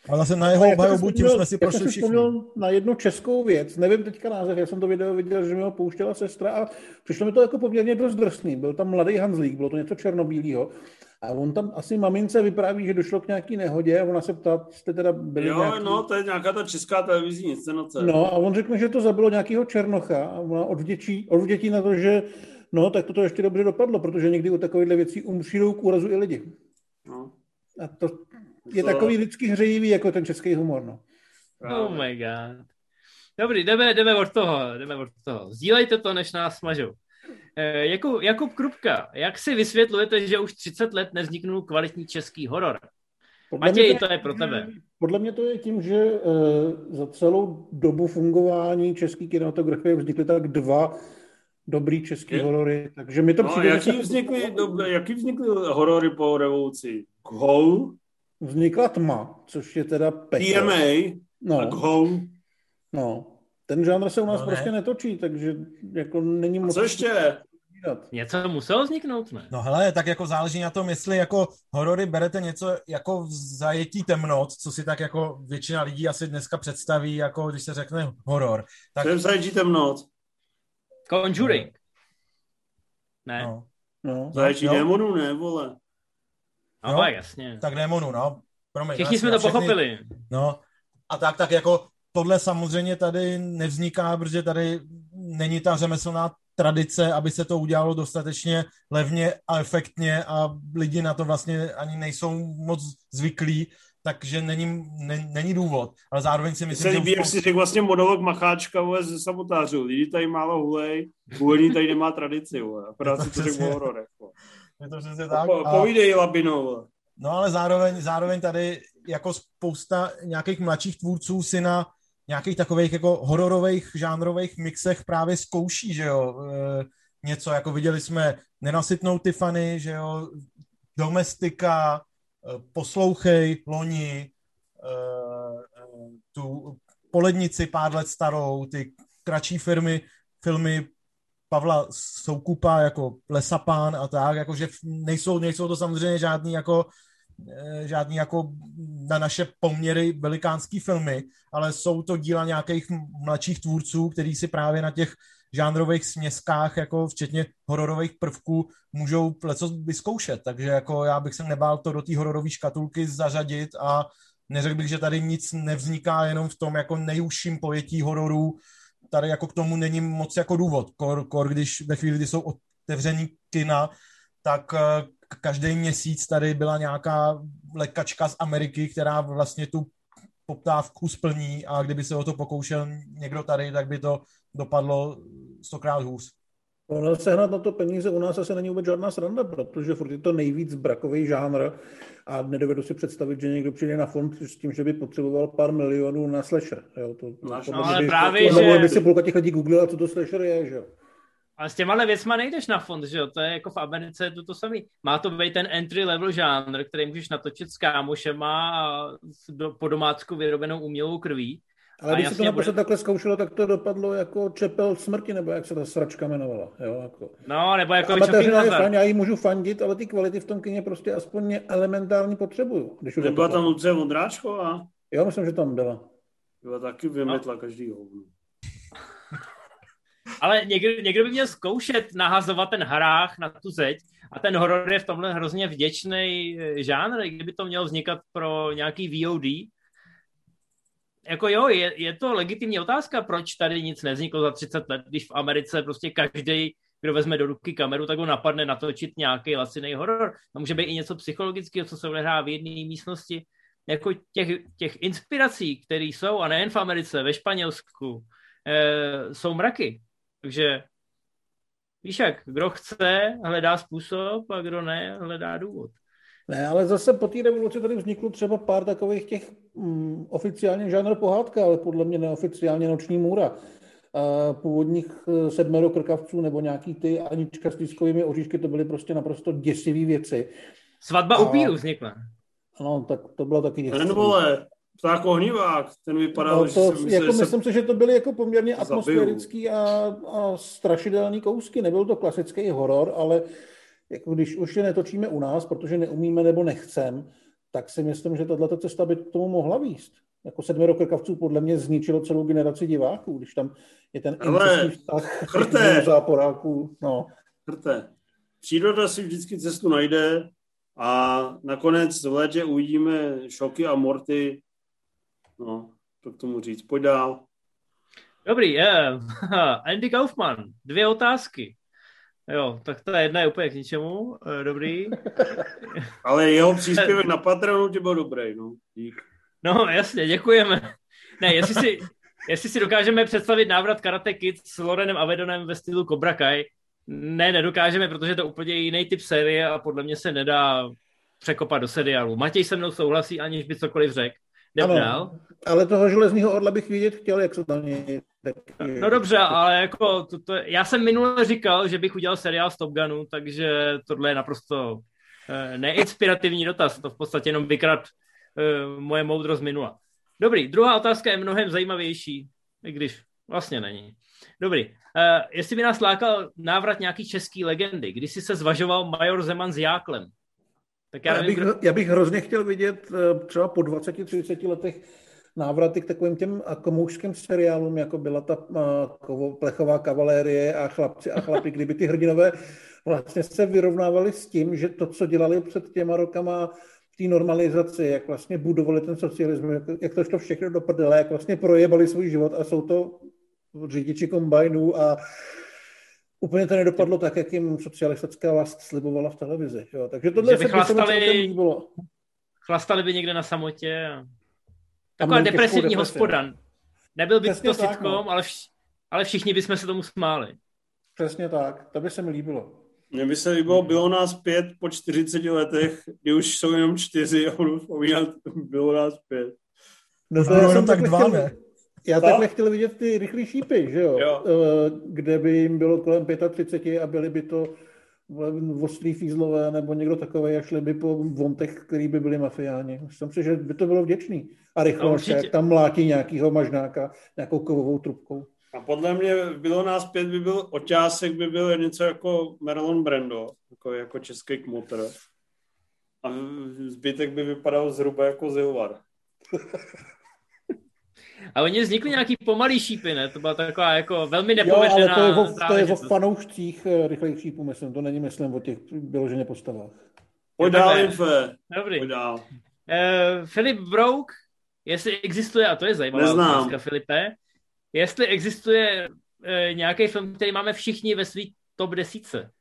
Ale zase na jeho obhajobu tím jsme si prošli všichni. vzpomněl na jednu českou věc, nevím teďka název, já jsem to video viděl, že mi ho pouštěla sestra a přišlo mi to jako poměrně dost drsný. Byl tam mladý Hanzlík, bylo to něco černobílého. A on tam asi mamince vypráví, že došlo k nějaký nehodě a ona se ptá, jste teda byli Jo, nějaký... no, to je nějaká ta česká televizní scénace. No a on řekne, že to zabilo nějakého černocha a ona odvděčí, odvděčí na to, že no, tak to ještě dobře dopadlo, protože někdy u takovýchhle věcí umřou k úrazu i lidi. No. A to je takový lidsky hřejivý, jako ten český humor, no. Oh my god. Dobrý, jdeme, jdeme od toho, jdeme od toho. Sdílejte to, než nás smažou. E, Jakub, Jakub Krupka, jak si vysvětlujete, že už 30 let nevzniknul kvalitní český horor? Podle Matěj, to, to je pro tebe. Podle mě to je tím, že e, za celou dobu fungování české kinematografie vznikly tak dva dobrý český je? horory, takže mi to no, přijde... Jaký vznikly, dobré, jaký vznikly horory po revoluci? Hole? Vznikla tma, což je teda peklo. TMA no. a Hole? No, ten žánr se u nás no, ne. prostě netočí, takže jako není moc... A co ještě? Něco muselo vzniknout, ne? No hele, tak jako záleží na tom, jestli jako horory berete něco jako v zajetí temnot, co si tak jako většina lidí asi dneska představí, jako když se řekne horor. Tak... Co je v zajetí temnot? Conjuring. Ne. No. No. Zajetí no, démonů, ne, vole. No, no, jasně. Tak démonů, no. Promiň, Všichni jsme to všechny, pochopili. No, a tak, tak jako tohle samozřejmě tady nevzniká, protože tady není ta řemeslná tradice, aby se to udělalo dostatečně levně a efektně a lidi na to vlastně ani nejsou moc zvyklí, takže není, ne, není důvod. Ale zároveň si myslím, se líbí, jak si řekl vlastně monolog Macháčka vole, ze sabotářů. Lidi tady málo hulej, hulení tady nemá tradici. Vole. Akorát si to řekl o hororech. Je to přesně tak. Po, povídej, Labino. No ale zároveň, zároveň tady jako spousta nějakých mladších tvůrců si na nějakých takových jako hororových žánrových mixech právě zkouší, že jo, e, něco, jako viděli jsme Nenasytnou Tiffany, že jo, Domestika, Poslouchej, Loni, e, tu Polednici pár let starou, ty kratší firmy, filmy Pavla Soukupa jako Lesapán a tak, jakože nejsou, nejsou to samozřejmě žádný jako Eh, žádný jako na naše poměry velikánský filmy, ale jsou to díla nějakých mladších tvůrců, kteří si právě na těch žánrových směskách, jako včetně hororových prvků, můžou leco vyzkoušet. Takže jako já bych se nebál to do té hororové škatulky zařadit a neřekl bych, že tady nic nevzniká jenom v tom jako nejužším pojetí hororů. Tady jako k tomu není moc jako důvod. Kor, kor když ve chvíli, kdy jsou otevřený kina, tak eh, každý měsíc tady byla nějaká lékačka z Ameriky, která vlastně tu poptávku splní a kdyby se o to pokoušel někdo tady, tak by to dopadlo stokrát hůř. Ono sehnat na to peníze u nás asi není vůbec žádná sranda, protože furt je to nejvíc brakový žánr a nedovedu si představit, že někdo přijde na fond s tím, že by potřeboval pár milionů na slasher. Jo, to, no, ale by, právě, to, že... by si půlka těch lidí googlila, co to slasher je, že jo. Ale s těma věcma nejdeš na fond, že jo? To je jako v Americe je to to samý. Má to být ten entry level žánr, který můžeš natočit s kámošema a do, po domácku vyrobenou umělou krví. Ale když se to naposled bude... takhle zkoušelo, tak to dopadlo jako čepel smrti, nebo jak se ta sračka jmenovala. Jo, jako. No, nebo jako Amatéřina je fajn, já jí můžu fandit, ale ty kvality v tom kyně prostě aspoň elementární potřebuju. Když Nebyla tam Lucie Vondráčková? Jo, myslím, že tam byla. Byla taky vymetla no. každý hovno. Ale někdo, někdo by měl zkoušet nahazovat ten harách na tu zeď a ten horor je v tomhle hrozně vděčný eh, žánr, kdyby to mělo vznikat pro nějaký VOD. Jako jo, je, je to legitimní otázka, proč tady nic nevzniklo za 30 let, když v Americe prostě každý kdo vezme do ruky kameru, tak ho napadne natočit nějaký laciný horor. To může být i něco psychologického, co se odehrává v jedné místnosti. Jako těch, těch inspirací, které jsou, a nejen v Americe, ve Španělsku, e, jsou mraky. Takže víš jak, kdo chce, hledá způsob a kdo ne, hledá důvod. Ne, ale zase po té revoluci tady vzniklo třeba pár takových těch mm, oficiálně žánr pohádka, ale podle mě neoficiálně noční můra. A původních eh, sedmero krkavců nebo nějaký ty Anička s tiskovými oříšky, to byly prostě naprosto děsivé věci. Svatba a... upíru vznikla. Ano, tak to bylo taky děsivé. Ten vole, pták ohnivák, ten vypadal, no, to, že jsem myslel, jako že myslím se... si, že to byly jako poměrně atmosférický a, a strašidelný kousky. Nebyl to klasický horor, ale jako když už je netočíme u nás, protože neumíme nebo nechcem, tak si myslím, že tato cesta by k tomu mohla výst. Jako sedmero krkavců podle mě zničilo celou generaci diváků, když tam je ten Ale vztah chrte. záporáků. No. Chrte. Příroda si vždycky cestu najde a nakonec v létě uvidíme šoky a morty. No, to k tomu říct. Pojď dál. Dobrý, yeah. Andy Kaufman, dvě otázky. Jo, tak ta jedna je úplně k ničemu, eh, dobrý. Ale jeho příspěvek na Patronu ti byl dobrý, no. Dík. No, jasně, děkujeme. Ne, jestli si, jestli si dokážeme představit návrat Karate Kid s Lorenem Avedonem ve stylu Cobra Kai, ne, nedokážeme, protože to je úplně jiný typ série a podle mě se nedá překopat do seriálu. Matěj se mnou souhlasí, aniž by cokoliv řekl. Jdem dál. Ale toho železního orla bych vidět chtěl, jak se tam je. No dobře, ale jako to, to, já jsem minule říkal, že bych udělal seriál z Top Gunu, takže tohle je naprosto eh, neinspirativní dotaz. To v podstatě jenom vykrát uh, moje moudrost minula. Dobrý, druhá otázka je mnohem zajímavější, i když vlastně není. Dobrý, uh, jestli by nás lákal návrat nějaký český legendy, když si se zvažoval Major Zeman s Jáklem, tak já, já, bych, kdo... já bych hrozně chtěl vidět třeba po 20-30 letech návraty k takovým těm komoušským seriálům, jako byla ta uh, plechová kavalérie a chlapci a chlapi, kdyby ty hrdinové vlastně se vyrovnávali s tím, že to, co dělali před těma rokama té normalizaci, jak vlastně budovali ten socialismus, jak, jak to šlo všechno do prdele, jak vlastně projebali svůj život a jsou to řidiči kombajnů a úplně to nedopadlo tak, jak jim socialistická vlast slibovala v televizi. Jo. Takže tohle se by chlastali, chlastali by někde na samotě. A... Taková depresivní hospodan. Nebyl by Přesně to tak, sitcom, no. ale, vš- ale všichni bychom se tomu smáli. Přesně tak, to by se mi líbilo. Mně by se líbilo, bylo nás pět po 40 letech, kdy už jsou jenom čtyři a budu vzpomínat, bylo nás pět. No to jenom tak dva, ne? Já takhle chtěl vidět ty rychlé šípy, že jo? jo. Eh, kde by jim bylo kolem 35 a byly by to ostrý fízlové nebo někdo takový a šli by po vontech, který by byli mafiáni. Myslím si, že by to bylo vděčný. A rychlo, jak tam mlátí nějakýho mažnáka nějakou kovovou trubkou. A podle mě bylo nás pět, by byl oťásek, by byl něco jako Marlon Brando, jako, jako český kmotr. A zbytek by vypadal zhruba jako Zilvar. A oni vznikly nějaký pomalý šípy, ne? To byla taková jako velmi nepovedená Jo, ale to je, o, to je o fanoušcích eh, rychlých šípů, myslím. To není, myslím, o těch vyloženě postavách. Pojď dál. Dobrý. Pojď dál. Uh, Filip Brouk, jestli existuje, a to je zajímavá Neznám. otázka, Filipe, jestli existuje e, nějaký film, který máme všichni ve svý top desíce.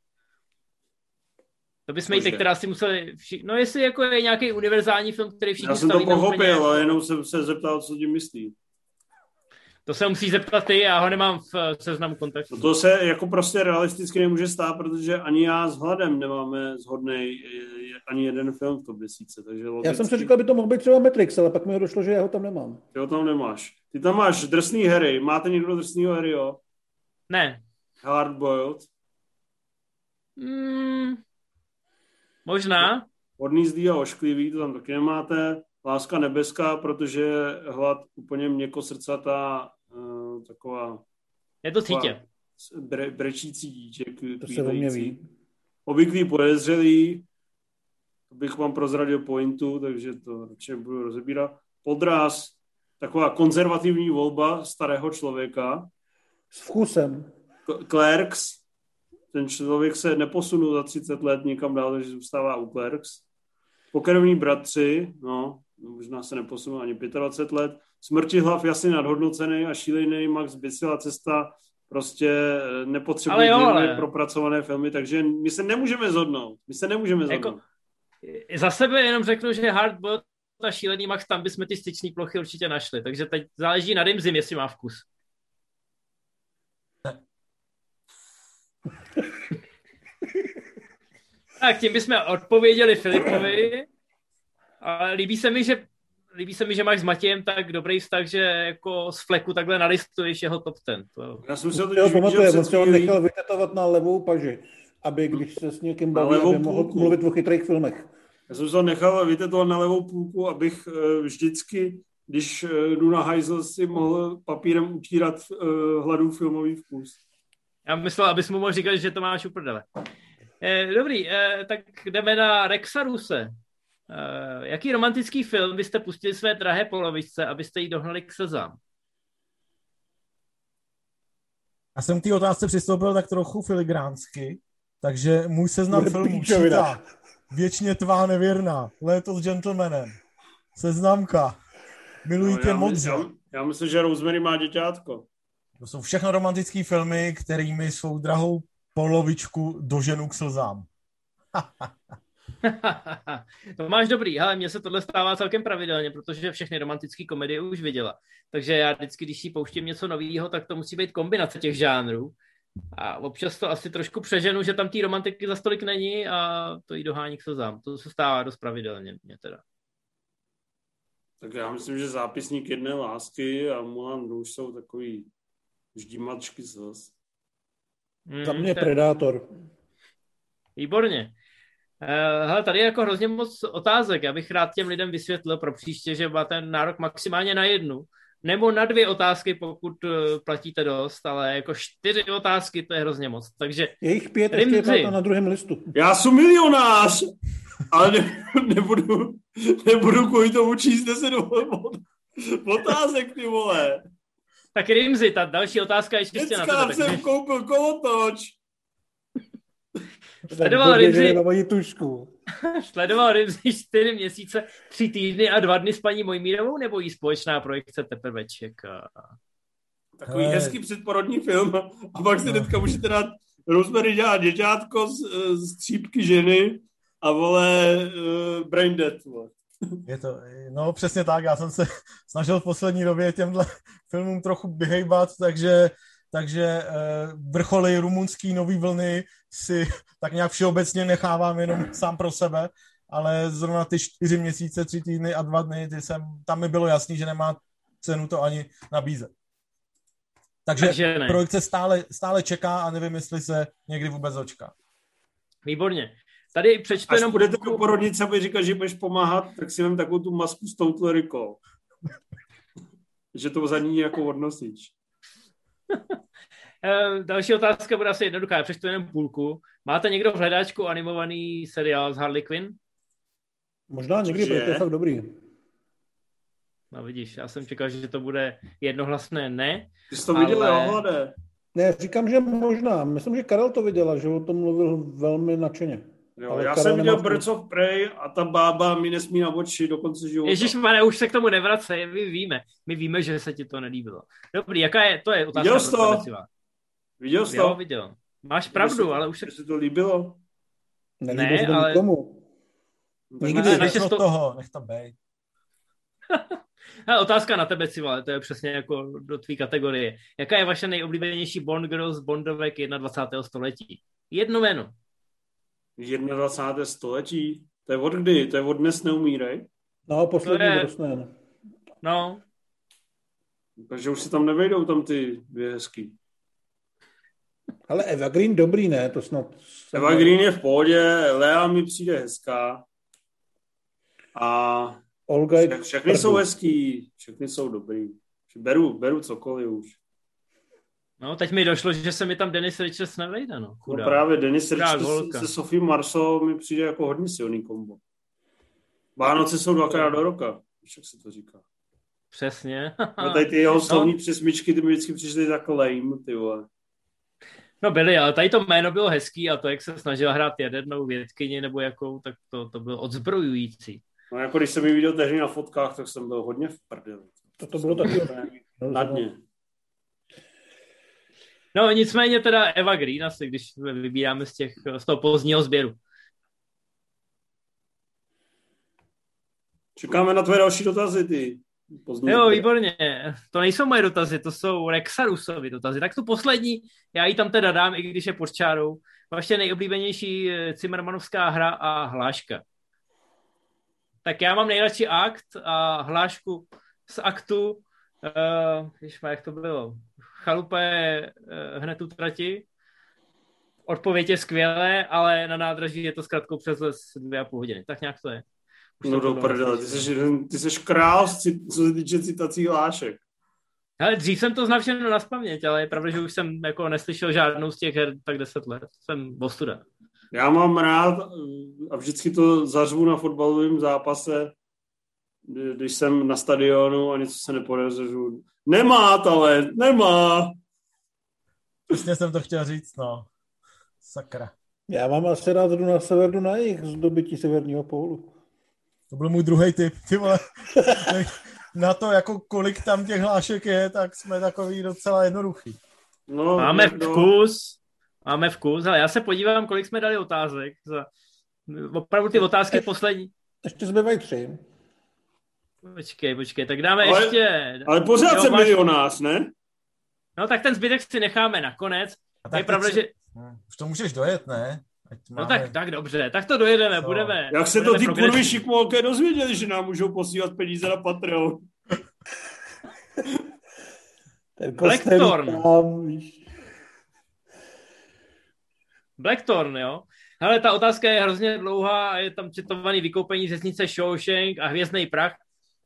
To bychom jít, která si museli... Vši... No jestli jako je nějaký univerzální film, který všichni Já jsem to pochopil, úplně... ale jenom jsem se zeptal, co tím myslí. To se musí zeptat ty, já ho nemám v eh, seznamu kontaktu. No to se jako prostě realisticky nemůže stát, protože ani já s hladem nemáme zhodný ani jeden film v top desíce. Takže logicky... Já jsem si říkal, by to mohl být třeba Matrix, ale pak mi došlo, že já ho tam nemám. Ty ho tam nemáš. Ty tam máš drsný Harry. Máte někdo drsnýho Harryho? Ne. Hardboiled? Mm, možná. Odnízdý a ošklivý, to tam taky nemáte. Láska nebeská, protože hlad úplně měkosrdcatá uh, taková... Je to cítě. Bre, brečící díček. To se o mě ví. Obvyklý podezřelý, to bych vám prozradil pointu, takže to radši budu rozebírat. Podraz, taková konzervativní volba starého člověka. S vkusem. Clerks, ten člověk se neposunul za 30 let nikam dál, takže zůstává u Clerks. Pokrvní bratři, no, možná se neposunul ani 25 let. Smrti hlav jasně nadhodnocený a šílený Max Bysila cesta prostě eh, nepotřebují Ale jo, ale- propracované filmy, takže my se nemůžeme zhodnout. My se nemůžeme Jako- zhodnout. Za sebe jenom řeknu, že Hardbot a šílený Max, tam bychom ty styční plochy určitě našli. Takže teď záleží na Rimzim, jestli má vkus. tak tím bychom odpověděli Filipovi. Ale líbí se mi, že líbí se mi, že máš s Matějem tak dobrý vztah, že jako z fleku takhle naristuješ jeho top ten. To... Já jsem si ho Jo, pamatuje, viděl on se nechal vytetovat na levou paži, aby když se s někým baví, aby mohl půlku. mluvit o chytrých filmech. Já jsem se nechal vytetovat na levou půlku, abych eh, vždycky, když eh, jdu na hajzl, si mohl papírem utírat eh, hladu filmový vkus. Já myslel, abys mu mohl říkat, že to máš uprdele. Eh, dobrý, eh, tak jdeme na Rexa Ruse. Eh, jaký romantický film byste pustili své drahé polovičce, abyste jí dohnali k slzám? Já jsem k té otázce přistoupil tak trochu filigránsky, takže můj seznam Bude filmů čítá Věčně tvá nevěrná, Léto s gentlemanem, Seznamka, Miluji tě No, já, my- modře. já, já myslím, že Rosemary má děťátko. To jsou všechno romantické filmy, kterými svou drahou polovičku doženu k slzám. to máš dobrý, ale mně se tohle stává celkem pravidelně, protože všechny romantické komedie už viděla. Takže já vždycky, když si pouštím něco nového, tak to musí být kombinace těch žánrů. A občas to asi trošku přeženu, že tam té romantiky za stolik není a to jí dohání k slzám. To se stává dost pravidelně mě teda. Tak já myslím, že zápisník jedné lásky a Mulan Rouge jsou takový ždímačky slz. Mm, Za mě Predátor. Výborně. Uh, hele, tady je jako hrozně moc otázek. Já bych rád těm lidem vysvětlil pro příště, že máte nárok maximálně na jednu. Nebo na dvě otázky, pokud uh, platíte dost, ale jako čtyři otázky, to je hrozně moc. Takže Je jich pět, ještě je na druhém listu. Já jsem milionář, ale ne, nebudu, nebudu kvůli tomu číst 10 od- otázek, ty vole. tak Rimzi, ta další otázka je čistě na Dneska tebe. jsem koupil kolotoč. Sledoval Rimzi. nemají tušku. sledoval Rimzi čtyři měsíce, tři týdny a dva dny s paní Mojmírovou, nebo jí společná projekce teprve čeká? Takový Hele. hezký předporodní film a pak si No. hnedka můžete dát Rosemary dělá děťátko z, z střípky ženy a vole uh, brain dead. Vole. Je to, no přesně tak, já jsem se snažil v poslední době těmhle filmům trochu vyhejbat, takže, takže eh, vrcholy rumunský nový vlny si tak nějak všeobecně nechávám jenom sám pro sebe, ale zrovna ty čtyři měsíce, tři týdny a dva dny, ty jsem, tam mi bylo jasný, že nemá cenu to ani nabízet. Takže, Takže ne. projekce stále, stále čeká a nevím, jestli se někdy vůbec dočká. Výborně. Tady přečtu Až jenom půjdete do porodnice a bude říkat, že budeš pomáhat, tak si vem takovou tu masku s tou tlerikou. že to za ní jako odnosíš. Eh, Další otázka bude asi jednoduchá, já přečtu jenom půlku. Máte někdo v hledáčku animovaný seriál z Harley Quinn? Možná někdy, protože to je fakt dobrý. No vidíš, já jsem čekal, že to bude jednohlasné ne. Ty jsi to Ale- viděl, jo, hlade. Ne, říkám, že možná. Myslím, že Karel to viděla, že o tom mluvil velmi nadšeně. Jo, Ale já jsem viděl nemá Birds of Prey a ta bába mi nesmí na oči do konce života. Ježíš, pane, už se k tomu nevracej, my víme. My víme, že se ti to nelíbilo. Dobrý, jaká je, to je otázka. Viděl jsi to? Viděl jsi Jo, to? viděl. Máš pravdu, se- ale už se... se to líbilo. Nelíbí Ne, se to ale- nikomu. Nikdy. ne, to toho, nech to bejt. Hele, otázka na tebe, Civale, to je přesně jako do tvý kategorie. Jaká je vaše nejoblíbenější Bond girl z Bondovek 21. století? Jedno jméno. 21. století. To je od kdy? To je od dnes neumírej. No, poslední je- Brosnan. No, Takže už si tam nevejdou tam ty dvě hezký. Ale Eva Green dobrý, ne? To snad... Eva Green je v pohodě, Lea mi přijde hezká. A Olga je vše- všechny jsou hezký, všechny jsou dobrý. Beru, beru cokoliv už. No, teď mi došlo, že se mi tam Dennis Richards nevejde, no. No Chudák. právě Denis Richards se Sophie Marceau mi přijde jako hodně silný kombo. Vánoce jsou dvakrát do roka, jak se to říká. Přesně. No tady ty jeho slovní přesmičky, ty mi vždycky přišly tak lame, ty vole. No byly, ale tady to jméno bylo hezký a to, jak se snažila hrát jadernou vědkyni nebo jakou, tak to, to bylo odzbrojující. No jako když jsem ji viděl tehdy na fotkách, tak jsem byl hodně v prdeli. To, to bylo taky... Na dně. No nicméně teda Eva Green asi, když vybíráme z, těch, z toho pozdního sběru. Čekáme na tvoje další dotazy, ty. Pozdní jo, výborně. To nejsou moje dotazy, to jsou Rexarusovy dotazy. Tak tu poslední, já ji tam teda dám, i když je pod čárou. Vaše nejoblíbenější Cimmermanovská eh, hra a hláška. Tak já mám nejradši akt a hlášku z aktu, uh, jak to bylo, chalupé uh, hned utrati. Odpověď je skvělé, ale na nádraží je to zkrátkou přes les dvě a půl hodiny. Tak nějak to je. Už no do prdele, ty jsi, ty jsi král, co se týče citací hlášek. Ale dřív jsem to znal všechno na spaměť, ale je pravda, že už jsem jako neslyšel žádnou z těch her tak deset let. Jsem ostuda. Já mám rád a vždycky to zařvu na fotbalovém zápase, když jsem na stadionu a něco se nepodařilo. Nemá talent, nemá. Přesně jsem to chtěl říct, no. Sakra. Já mám asi rád jdu na sever, jdu na jich z dobytí severního pólu. To byl můj druhý tip, ty vole. na to, jako kolik tam těch hlášek je, tak jsme takový docela jednoduchý. No, Máme vkus, máme vkus, ale já se podívám, kolik jsme dali otázek. Za... Opravdu ty otázky poslední. Ještě zbývají tři. Počkej, počkej, tak dáme ale, ještě... Ale pořád jo, jsem máš... milionář, ne? No tak ten zbytek si necháme nakonec. A tak je pravda, si... že... Už to můžeš dojet, ne? Ať no máme... tak, tak dobře, tak to dojedeme, Co? budeme. Jak se budeme to ty kurvy šikmolké dozvěděli, že nám můžou posílat peníze na Patreon? Blackthorn. Blackthorn, jo. Ale ta otázka je hrozně dlouhá a je tam citovaný vykoupení řeznice Shawshank a hvězdný prach.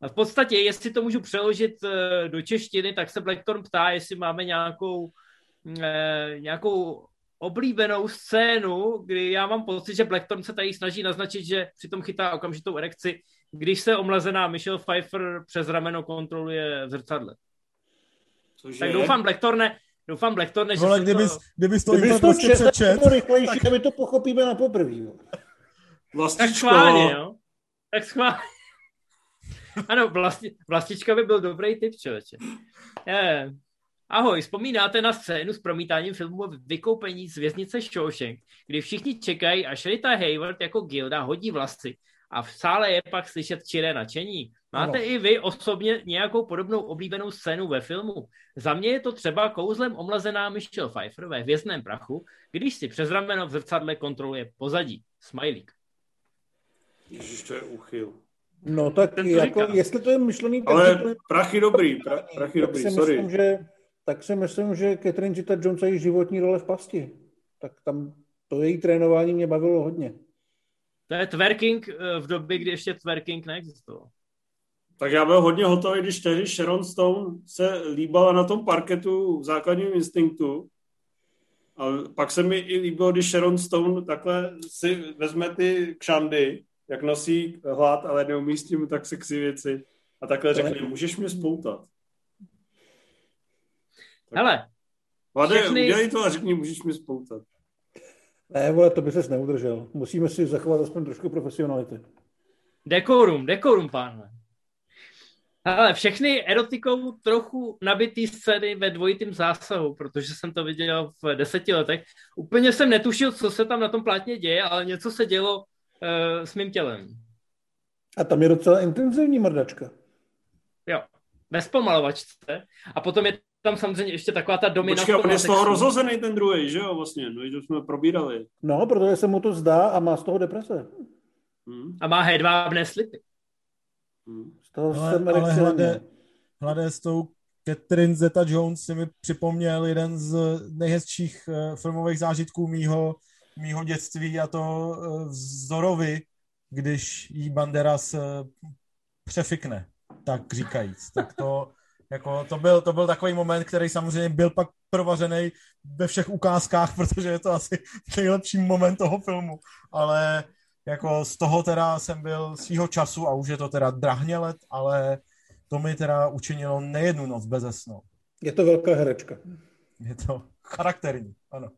A v podstatě, jestli to můžu přeložit eh, do češtiny, tak se Blackthorn ptá, jestli máme nějakou, eh, nějakou oblíbenou scénu, kdy já mám pocit, že Blackthorn se tady snaží naznačit, že přitom chytá okamžitou erekci, když se omlazená Michelle Pfeiffer přes rameno kontroluje v zrcadle. Cože? Tak doufám, Blackthorne, doufám, Blackthorne, že kdyby, to... kdyby to kdyby to prostě přečet. To rychlejší, tak... my to pochopíme na poprvé. Tak schválně, jo. Tak schválně. Ano, vlasti, vlastička by byl dobrý typ, člověče. Je. Ahoj, vzpomínáte na scénu s promítáním filmu Vykoupení z věznice Shawshank, kdy všichni čekají, až Rita Hayward jako Gilda hodí vlasy a v sále je pak slyšet čiré nadšení. Máte ano. i vy osobně nějakou podobnou oblíbenou scénu ve filmu? Za mě je to třeba kouzlem omlazená Michelle Pfeiffer ve Hvězdném prachu, když si přes rameno v zrcadle kontroluje pozadí. Smajlík. Ježiš, to je uchyl. No tak jako, jestli to je myšlený... Ale je... prachy dobrý, pra, prachy dobrý, sorry. Myslím, že tak si myslím, že Catherine Zeta Jones její životní role v pasti. Tak tam to její trénování mě bavilo hodně. To je twerking eh, v době, kdy ještě twerking neexistoval. Tak já byl hodně hotový, když tehdy Sharon Stone se líbala na tom parketu v základním instinktu. A pak se mi i líbilo, když Sharon Stone takhle si vezme ty kšandy, jak nosí hlad, ale neumí s tím tak sexy věci. A takhle řekne, můžeš mě spoutat. Hele. Vade, všechny... udělej to a řekni, můžeš mi spoutat. Ne, vole, to by ses neudržel. Musíme si zachovat aspoň trošku profesionality. Dekorum, dekorum, pánové. Ale všechny erotikou trochu nabitý scény ve dvojitým zásahu, protože jsem to viděl v deseti letech. Úplně jsem netušil, co se tam na tom plátně děje, ale něco se dělo uh, s mým tělem. A tam je docela intenzivní mrdačka. Jo, bez pomalovačce. A potom je tam samozřejmě ještě taková ta dominace. Počkej, on je z toho rozhozený ten druhý, že jo, vlastně, no, to jsme probírali. No, protože se mu to zdá a má z toho deprese. Hmm. A má hedvábné slipy. Hmm. Z toho ale, jsem ale hladé, hladé s tou Catherine Zeta-Jones si mi připomněl jeden z nejhezčích uh, filmových zážitků mýho, mýho dětství a to uh, Zorovi, když jí Banderas přefikne, tak říkajíc. Tak to, jako to, byl, to byl takový moment, který samozřejmě byl pak provařený ve všech ukázkách, protože je to asi nejlepší moment toho filmu. Ale jako z toho teda jsem byl svýho času a už je to teda drahně let, ale to mi teda učinilo nejednu noc bez snu. Je to velká herečka. Je to charakterní, ano.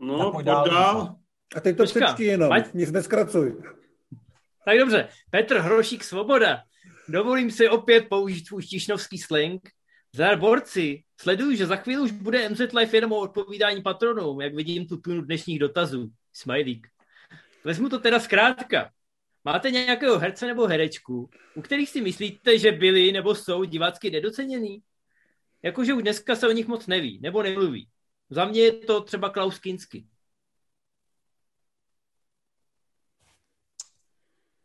No, pojď dál. dál. A teď to přečti jenom, Ať... nic neskracuj. Tak dobře, Petr Hrošík Svoboda. Dovolím si opět použít svůj štišnovský slang. Zdar borci, sleduju, že za chvíli už bude MZ Life jenom o odpovídání patronům, jak vidím tu tunu dnešních dotazů. Smajlík. Vezmu to teda zkrátka. Máte nějakého herce nebo herečku, u kterých si myslíte, že byli nebo jsou divácky nedoceněný? Jakože už dneska se o nich moc neví, nebo nemluví. Za mě je to třeba Klaus Kinski.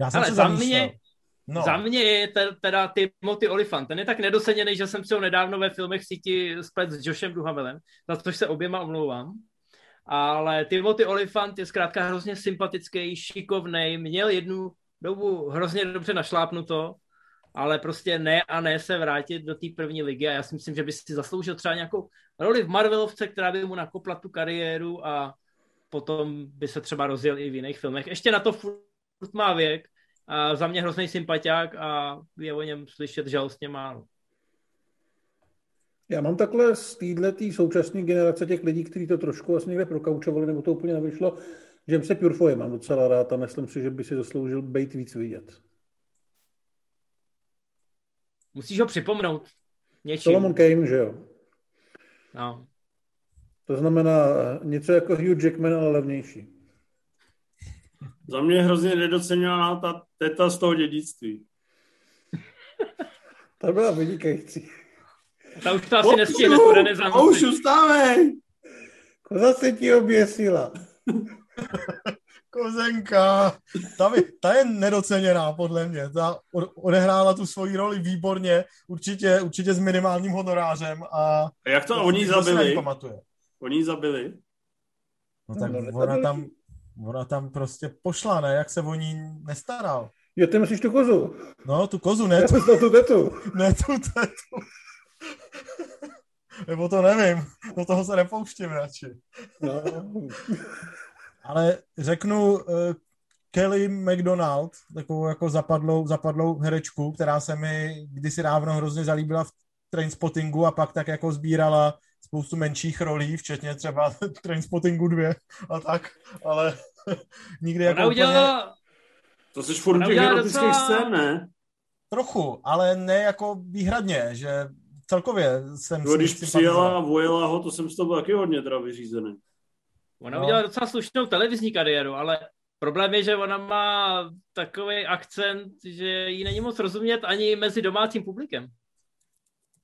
Já jsem Ale se za zamýšlel. mě, No. Za mě je te- teda Timothy Olyphant. Ten je tak nedoceněný, že jsem si ho nedávno ve filmech síti splet s Joshem Duhamelem, za což se oběma omlouvám. Ale Timothy Olyphant je zkrátka hrozně sympatický, šikovný, měl jednu dobu hrozně dobře našlápnuto, ale prostě ne a ne se vrátit do té první ligy a já si myslím, že by si zasloužil třeba nějakou roli v Marvelovce, která by mu nakopla tu kariéru a potom by se třeba rozjel i v jiných filmech. Ještě na to furt má věk, a za mě hrozný sympatiák a je o něm slyšet žalostně málo. Já mám takhle z této současné generace těch lidí, kteří to trošku asi někde prokaučovali, nebo to úplně nevyšlo, Jamese Purefoy mám docela rád a myslím si, že by si zasloužil být víc vidět. Musíš ho připomnout něčím. Solomon Kane, že jo? No. To znamená něco jako Hugh Jackman, ale levnější. Za mě je hrozně nedoceněná ta teta z toho dědictví. Ta byla vynikající. Ta už to asi nestihne tu A už ustávej! Koza se ti oběsila. Kozenka, ta, by, ta je nedoceněná podle mě. Ta od- odehrála tu svoji roli výborně, určitě, určitě s minimálním honorářem a A jak to to oni zabili? pamatuje. Oni ji zabili? No tak No, ona nezabili. tam, ona tam prostě pošla, ne? Jak se o ní nestaral. Jo, ty myslíš tu kozu? No, tu kozu, ne tu, tu tetu. ne tu tetu. Nebo to nevím, do toho se nepouštím radši. No. Ale řeknu uh, Kelly McDonald, takovou jako zapadlou, zapadlou herečku, která se mi kdysi dávno hrozně zalíbila v Trainspottingu a pak tak jako sbírala spoustu menších rolí, včetně třeba Trainspottingu 2 a tak, ale nikdy jako Ona úplně udělala, To jsi furt těch docela- scén, ne? trochu, ale ne jako výhradně, že celkově jsem když přijela a vojela ho, to jsem z toho byl taky hodně teda vyřízený. Ona No. udělala docela slušnou televizní kariéru, ale problém je, že ona má takový akcent, že jí není moc rozumět ani mezi domácím publikem.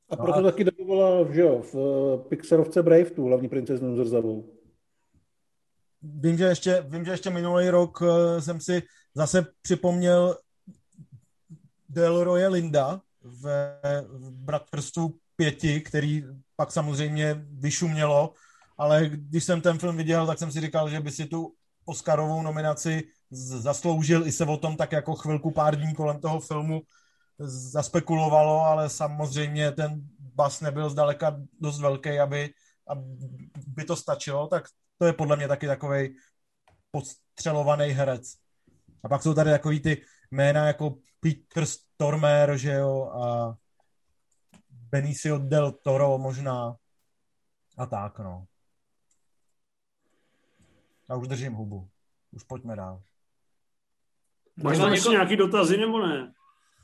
A proto taky dobovala, že jo, v eh, Pixarovce Brave tu hlavní princeznu zrzavou. Vím, že ještě, vím, že ještě minulý rok eh, jsem si zase připomněl Delroye Linda v, v Bratrstvu pěti, který pak samozřejmě vyšumělo, ale když jsem ten film viděl, tak jsem si říkal, že by si tu Oscarovou nominaci zasloužil, i se o tom tak jako chvilku pár dní kolem toho filmu zaspekulovalo, ale samozřejmě ten bas nebyl zdaleka dost velký, aby, aby to stačilo, tak to je podle mě taky takový podstřelovaný herec. A pak jsou tady takový ty jména jako Peter Stormer, že jo, a Benicio del Toro možná a tak, no. Já už držím hubu. Už pojďme dál. Máš Možná tam ještě nějaký dotazy nebo ne?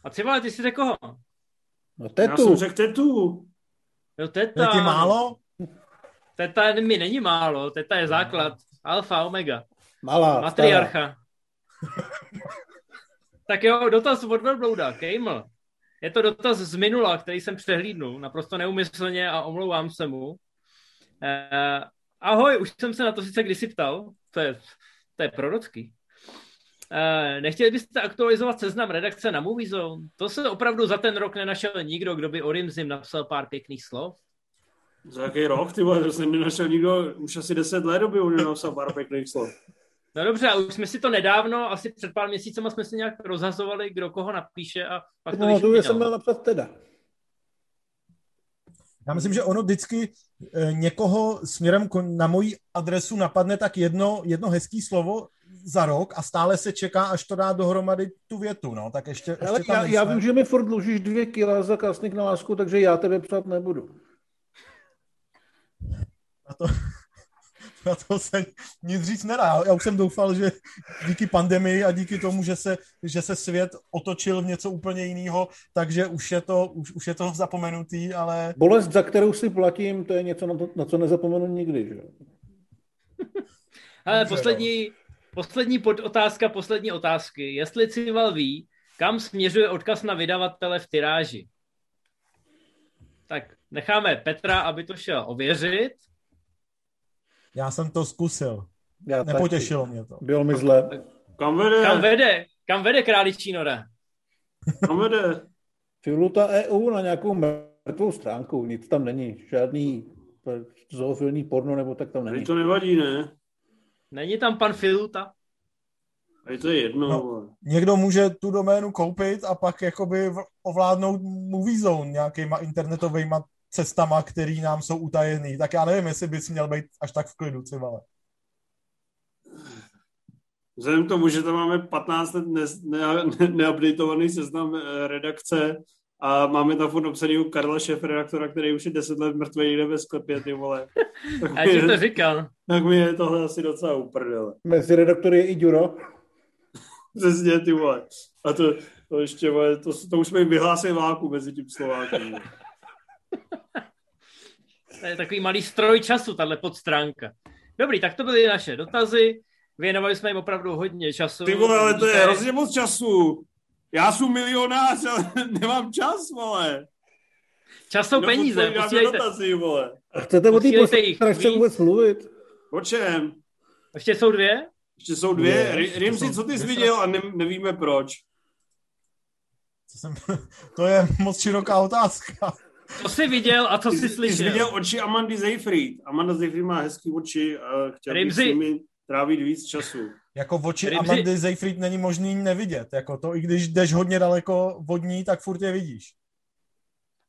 A třeba ty si řekl koho? No Já tetu. jsem řekl tetu. Jo, teta. Je ti málo? Teta mi není málo, teta je základ. Alfa, omega. Malá. Matriarcha. tak jo, dotaz od Velblouda, Kejml. Je to dotaz z minula, který jsem přehlídnul, naprosto neumyslně a omlouvám se mu. Eh, ahoj, už jsem se na to sice kdysi ptal, to je, to je prorocký. Eh, nechtěli byste aktualizovat seznam redakce na Movie Zone? To se opravdu za ten rok nenašel nikdo, kdo by o Rimzim napsal pár pěkných slov. Za jaký rok, ty vole, to jsem nenašel nikdo, už asi deset let doby u něho napsal pár pěkných slov. No dobře, a už jsme si to nedávno, asi před pár měsícema jsme si nějak rozhazovali, kdo koho napíše a pak to No, to já jsem měl napsat teda. Já myslím, že ono vždycky eh, někoho směrem na moji adresu napadne tak jedno, jedno hezký slovo za rok a stále se čeká, až to dá dohromady tu větu, no, tak ještě, Ale ještě tam já, já nejsme. vím, že mi furt dlužíš dvě kila za kasnik na lásku, takže já tebe psát nebudu. A to, na to se nic říct nedá. Já už jsem doufal, že díky pandemii a díky tomu, že se, že se svět otočil v něco úplně jiného, takže už je to, už, už je to zapomenutý, ale... Bolest, za kterou si platím, to je něco, na, to, na co nezapomenu nikdy, že? Ale poslední, poslední podotázka, poslední otázky. Jestli Cival ví, kam směřuje odkaz na vydavatele v tyráži? Tak necháme Petra, aby to šel ověřit. Já jsem to zkusil. Já Nepotěšilo taky. mě to. Bylo mi zle. Kam vede? Kam vede? Kam vede králičí nora? Kam vede? Filuta EU na nějakou mrtvou stránku. Nic tam není. Žádný zoofilní porno nebo tak tam není. to nevadí, ne? Není tam pan Filuta? A je to jedno. No, někdo může tu doménu koupit a pak jakoby ovládnout movie zone nějakýma internetovými cestama, které nám jsou utajený. Tak já nevím, jestli bys měl být až tak v klidu, civale. Vzhledem k tomu, že tam máme 15 let ne, ne, ne, neupdatovaný seznam eh, redakce a máme tam furt obsadního Karla šéf-redaktora, který už je 10 let mrtvý někde ve sklepě, ty vole. Tak já ti to říkal. Tak mi je tohle asi docela uprdele. Mezi redaktory je i Duro. Přesně, ty vole. A to, to ještě, vole, to, to už jsme vyhlásili válku mezi tím Slovákem. To je takový malý stroj času, tahle podstránka. Dobrý, tak to byly naše dotazy. Věnovali jsme jim opravdu hodně času. Ty vole, ale to je hrozně moc času. Já jsem milionář, ale nemám čas, vole. Čas jsou peníze, posílejte. Dotazy, vole. A chcete o té podstránce vůbec mluvit? O čem? Ještě jsou dvě? Ještě jsou dvě. Rimsi, co ty jsi viděl a ne, nevíme proč. Co jsem, to je moc široká otázka. Co jsi viděl a co jsi slyšel? Jsi viděl oči Amandy Seyfried. Amanda Seyfried má hezký oči a chtěl bych s nimi trávit víc času. Jako oči Rimzi... Amandy Seyfried není možný nevidět. Jako to, i když jdeš hodně daleko vodní, tak furt je vidíš.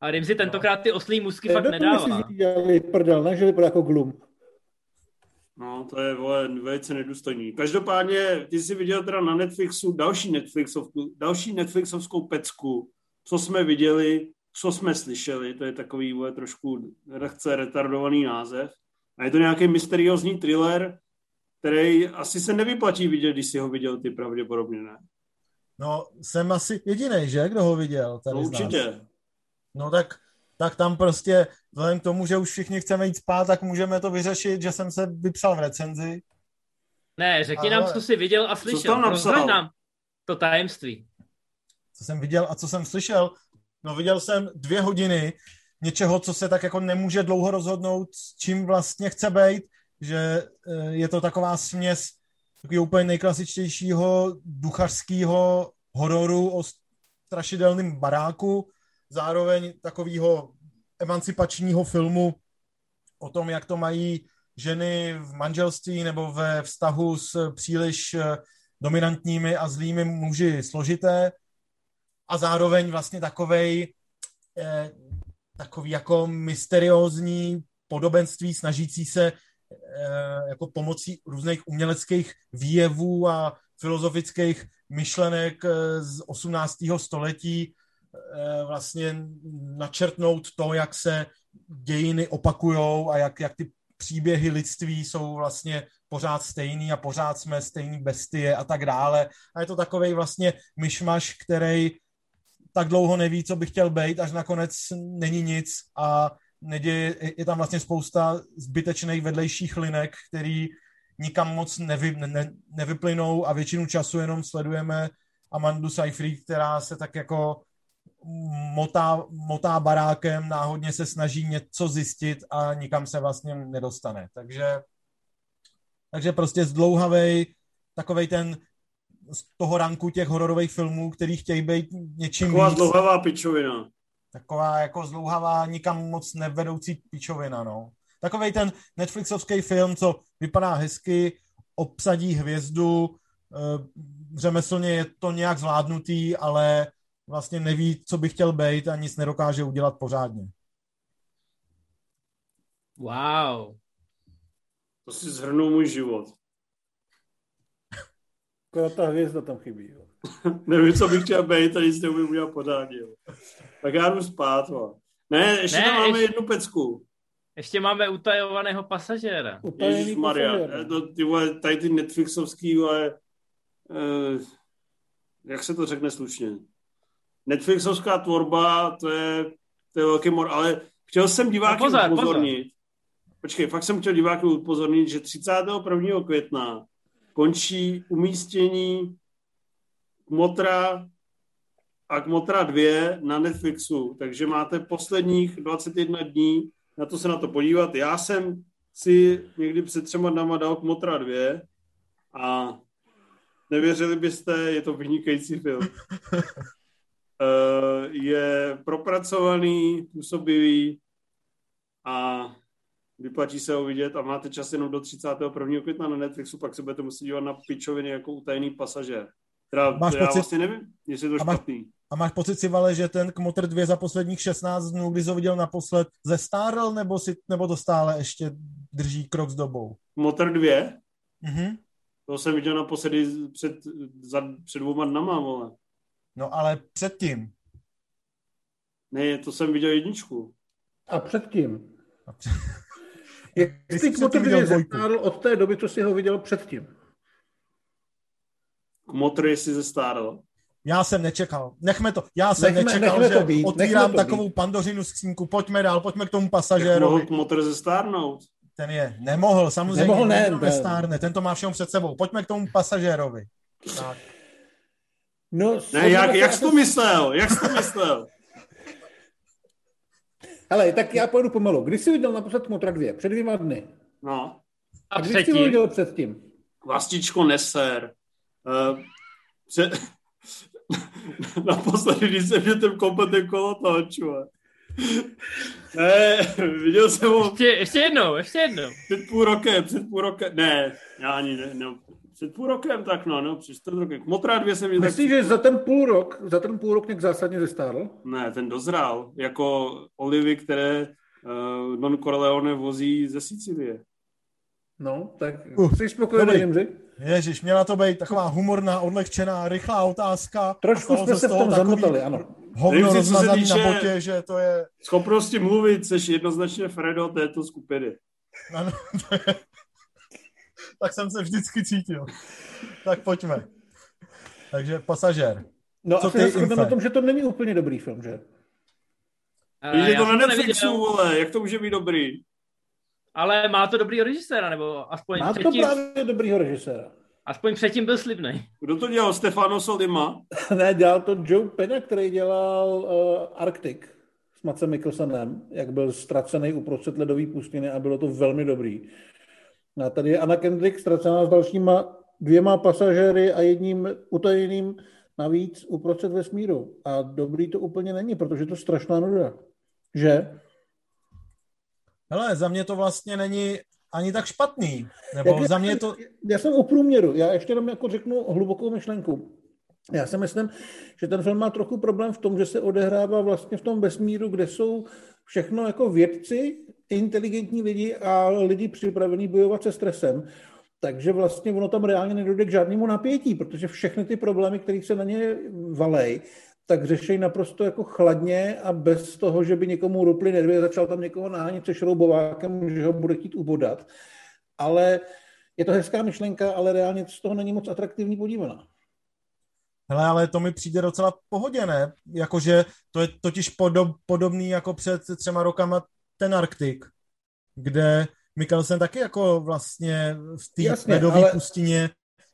A Rimzi tentokrát ty oslí musky fakt nedává. Prdel, ne, že vypadá jako glum. No, to je vole, velice nedůstojný. Každopádně, ty jsi viděl teda na Netflixu další Netflixovku, další Netflixovskou pecku, co jsme viděli, co jsme slyšeli, to je takový vole, trošku lehce retardovaný název. A je to nějaký mysteriózní thriller, který asi se nevyplatí vidět, když si ho viděl ty pravděpodobně, ne? No, jsem asi jediný, že? Kdo ho viděl? Tady no, určitě. No tak tak tam prostě, vzhledem k tomu, že už všichni chceme jít spát, tak můžeme to vyřešit, že jsem se vypsal v recenzi. Ne, řekni Ale... nám, co jsi viděl a slyšel. Co tam napsal? nám to tajemství. Co jsem viděl a co jsem slyšel? No viděl jsem dvě hodiny něčeho, co se tak jako nemůže dlouho rozhodnout, s čím vlastně chce být, že eh, je to taková směs takový úplně nejklasičtějšího duchařského hororu o strašidelném baráku, zároveň takového emancipačního filmu o tom, jak to mají ženy v manželství nebo ve vztahu s příliš eh, dominantními a zlými muži složité a zároveň vlastně takovej eh, takový jako mysteriózní podobenství snažící se eh, jako pomocí různých uměleckých výjevů a filozofických myšlenek eh, z 18. století Eh, vlastně načrtnout to, jak se dějiny opakujou a jak, jak ty příběhy lidství jsou vlastně pořád stejný a pořád jsme stejný bestie a tak dále. A je to takový vlastně myšmaš, který tak dlouho neví, co by chtěl být, až nakonec není nic a neděje, je tam vlastně spousta zbytečných vedlejších linek, který nikam moc nevy, ne, nevyplynou a většinu času jenom sledujeme Amandu Seyfried, která se tak jako motá, motá barákem, náhodně se snaží něco zjistit a nikam se vlastně nedostane. Takže, takže prostě zdlouhavej, takovej ten z toho ranku těch hororových filmů, který chtějí být něčím Taková víc. zdlouhavá pičovina. Taková jako zdlouhavá, nikam moc nevedoucí pičovina, no. Takový ten Netflixovský film, co vypadá hezky, obsadí hvězdu, eh, řemeslně je to nějak zvládnutý, ale vlastně neví, co by chtěl být a nic nedokáže udělat pořádně. Wow. To si zhrnul můj život. Akorát ta hvězda tam chybí. Jo. Nevím, co bych chtěl být a nic neumím udělat pořádně. Jo. Tak já jdu spát. Jo. Ne, ještě ne, tam máme ještě... jednu pecku. Ještě máme utajovaného pasažéra. Ježíš Maria, no, ty vole, tady ty Netflixovský, vole, eh, jak se to řekne slušně? Netflixovská tvorba, to je, to je velký mor, ale chtěl jsem diváky no pozor, upozornit. Pozor. Počkej, fakt jsem chtěl diváky upozornit, že 31. května končí umístění Motra a Motra 2 na Netflixu, takže máte posledních 21 dní na to se na to podívat. Já jsem si někdy před třema dnama dal Motra 2 a nevěřili byste, je to vynikající film. Eh, je propracovaný, působivý a vyplatí se ho vidět a máte čas jenom do 31. května na Netflixu, pak se budete muset dívat na pičoviny jako utajený pasažér. Teda, máš já pocit, vlastně nevím, jestli je to špatný. A máš pocit si, Vale, že ten Kmotr 2 za posledních 16 dnů, kdy jsi ho viděl naposled, zestárl, nebo, si, nebo to stále ještě drží krok s dobou? Kmotr 2? Mhm. To jsem viděl naposledy před, za, před dvouma dnama, vole. No ale předtím. Ne, to jsem viděl jedničku. A předtím. A před... Jestli Kmotr 2 zestárl od té doby, co jsi ho viděl předtím. Kmotr, jestli zestárl. Já jsem nečekal. Nechme to. Já jsem nechme, nečekal, nechme že to být, otvírám takovou být. pandořinu skřínku. Pojďme dál, pojďme k tomu pasažérovi. Jak mohl motor zestárnout? Ten je. Nemohl, samozřejmě. Nemohl, ne, ne. Stárne. Ten to má všem před sebou. Pojďme k tomu pasažérovi. Tak. No, ne, jak, jak jsi to myslel? Jak jsi to myslel? Ale tak já pojdu pomalu. Kdy jsi viděl naposled Motra 2? Před dvěma dny. No. A, a kdy předtím? jsi viděl předtím? Vlastičko neser. Uh, před, Naposledy, když jsem měl ten kompletný kolo čuva. Ne, viděl jsem ho... Ještě, ještě jednou, ještě jednou. Před půl rokem, před půl rokem, ne, já ani ne, ne před půl rokem tak no, no, před čtvrt rokem. Motrá dvě jsem Myslíš, tak... že za ten půl rok, za ten půl rok nějak zásadně zestárl? Ne, ten dozrál, jako olivy, které uh, Don Corleone vozí ze Sicílie. No, tak uh, jsi spokojený, Jimři? Ježíš, měla to být taková humorná, odlehčená, rychlá otázka. Trošku jsme se v tom zamotali, ano. Hovno rozmazaný na botě, že to je... Schopnosti mluvit, jsi jednoznačně Fredo této skupiny. Ano, to je... tak jsem se vždycky cítil. Tak pojďme. Takže pasažér. No Co a se na tom, že to není úplně dobrý film, že? Uh, je to na Netflixu, vole, jak to může být dobrý? ale má to dobrý režiséra, nebo aspoň Má předtím... to právě dobrýho režiséra. Aspoň předtím byl slibný. Kdo to dělal? Stefano Solima? ne, dělal to Joe Pena, který dělal uh, Arctic s Macem Mikkelsenem, jak byl ztracený uprostřed ledové pustiny a bylo to velmi dobrý. A tady je Anna Kendrick ztracená s dalšíma dvěma pasažéry a jedním utajeným navíc uprostřed vesmíru. A dobrý to úplně není, protože to strašná nuda. Že? Hele, za mě to vlastně není ani tak špatný. Nebo Jak za mě to... Já jsem o průměru. Já ještě jenom jako řeknu hlubokou myšlenku. Já si myslím, že ten film má trochu problém v tom, že se odehrává vlastně v tom vesmíru, kde jsou všechno jako vědci, inteligentní lidi a lidi připravení bojovat se stresem. Takže vlastně ono tam reálně nedojde k žádnému napětí, protože všechny ty problémy, které se na ně valej, tak řeší naprosto jako chladně a bez toho, že by někomu rupli nervy, začal tam někoho nahánět se šroubovákem, že ho bude chtít ubodat. Ale je to hezká myšlenka, ale reálně z toho není moc atraktivní podívaná. Hele, ale to mi přijde docela pohodě, ne? Jakože to je totiž podob, podobný jako před třema rokama ten Arktik, kde Mikkelsen taky jako vlastně v té ledové ale... pustině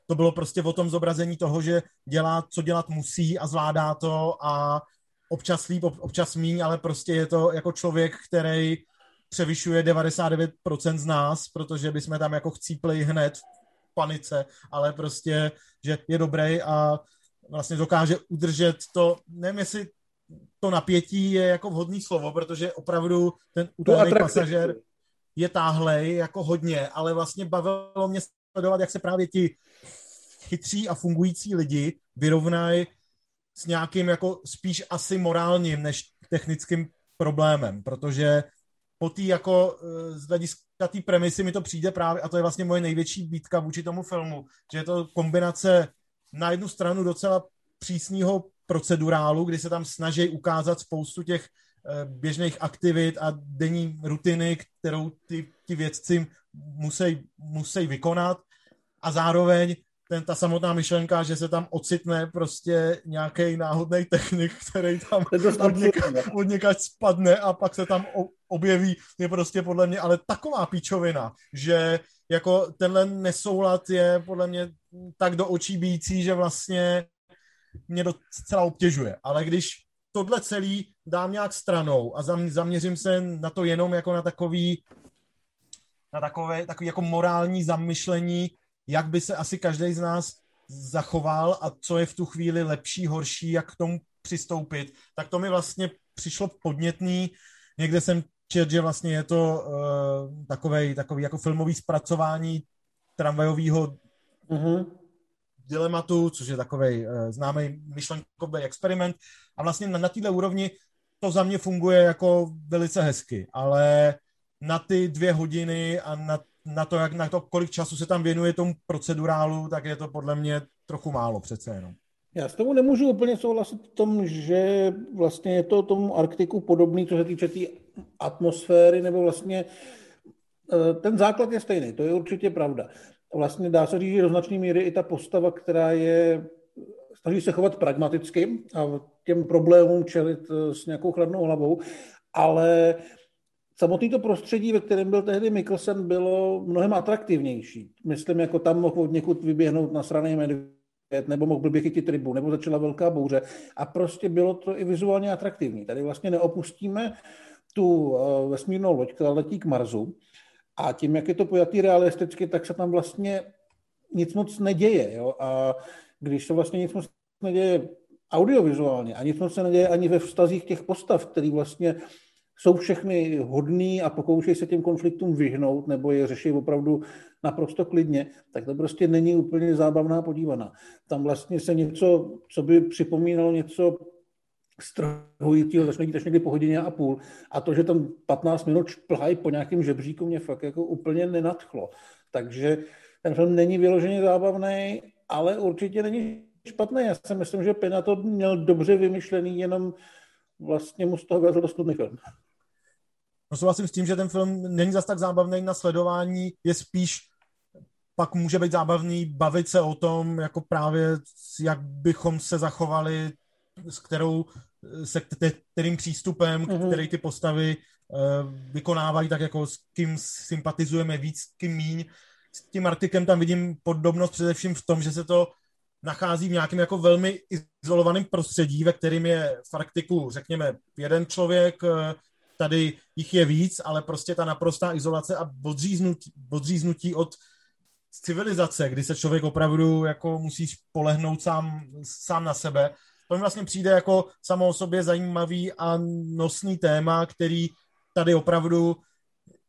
to bylo prostě o tom zobrazení toho, že dělá, co dělat musí a zvládá to a občas líp, občas míň, ale prostě je to jako člověk, který převyšuje 99% z nás, protože bychom tam jako chcípli hned v panice, ale prostě, že je dobrý a vlastně dokáže udržet to, nevím jestli to napětí je jako vhodný slovo, protože opravdu ten utajený pasažer je táhlej jako hodně, ale vlastně bavilo mě sledovat, jak se právě ti chytří a fungující lidi vyrovnají s nějakým jako spíš asi morálním než technickým problémem, protože po té jako eh, z hlediska té premisy mi to přijde právě, a to je vlastně moje největší výtka vůči tomu filmu, že je to kombinace na jednu stranu docela přísného procedurálu, kdy se tam snaží ukázat spoustu těch běžných aktivit a denní rutiny, kterou ty, ty vědci musí, musí vykonat. A zároveň ten, ta samotná myšlenka, že se tam ocitne prostě nějaký náhodný technik, který tam od, něka, od někač spadne a pak se tam objeví, je prostě podle mě ale taková píčovina, že jako tenhle nesoulad je podle mě tak do očí bíjící, že vlastně mě docela obtěžuje. Ale když tohle celý dám nějak stranou a zaměřím se na to jenom jako na takový na takové, takový jako morální zamyšlení, jak by se asi každý z nás zachoval a co je v tu chvíli lepší, horší, jak k tomu přistoupit, tak to mi vlastně přišlo podnětný. Někde jsem čet, že vlastně je to uh, takovej, takový jako filmový zpracování tramvajového uh-huh. Dilematu, což je takový uh, známý myšlenkový experiment. A vlastně na, na této úrovni to za mě funguje jako velice hezky, ale na ty dvě hodiny a na na to, jak na to, kolik času se tam věnuje tomu procedurálu, tak je to podle mě trochu málo přece jenom. Já s tomu nemůžu úplně souhlasit v tom, že vlastně je to tomu Arktiku podobný, co se týče té tý atmosféry, nebo vlastně eh, ten základ je stejný, to je určitě pravda. Vlastně dá se říct, že do značné míry i ta postava, která je, snaží se chovat pragmaticky a těm problémům čelit eh, s nějakou chladnou hlavou, ale samotný to prostředí, ve kterém byl tehdy Mikkelsen, bylo mnohem atraktivnější. Myslím, jako tam mohl od někud vyběhnout na straně medvěd, nebo mohl by chytit rybu, nebo začala velká bouře. A prostě bylo to i vizuálně atraktivní. Tady vlastně neopustíme tu eh, vesmírnou loď, která letí k Marsu. A tím, jak je to pojatý realisticky, tak se tam vlastně nic moc neděje. Jo? A když se vlastně nic moc neděje audiovizuálně a nic moc se neděje ani ve vztazích těch postav, který vlastně jsou všechny hodný a pokoušejí se těm konfliktům vyhnout nebo je řeší opravdu naprosto klidně, tak to prostě není úplně zábavná podívaná. Tam vlastně se něco, co by připomínalo něco strhujícího, začne jít až někdy po hodině a půl. A to, že tam 15 minut šplhají po nějakém žebříku, mě fakt jako úplně nenadchlo. Takže ten film není vyloženě zábavný, ale určitě není špatný. Já si myslím, že Pina to měl dobře vymyšlený, jenom vlastně mu z toho vyrazil dost film. No souhlasím s tím, že ten film není zas tak zábavný na sledování, je spíš pak může být zábavný bavit se o tom, jako právě jak bychom se zachovali, s kterou, se kterým přístupem, mm-hmm. který ty postavy uh, vykonávají, tak jako s kým sympatizujeme víc, s kým míň. S tím Artikem tam vidím podobnost především v tom, že se to nachází v nějakém jako velmi izolovaném prostředí, ve kterém je v Arktiku, řekněme, jeden člověk, eh, tady jich je víc, ale prostě ta naprostá izolace a odříznutí, odříznutí od civilizace, kdy se člověk opravdu jako musí spolehnout sám, sám na sebe. To mi vlastně přijde jako samo o sobě zajímavý a nosný téma, který tady opravdu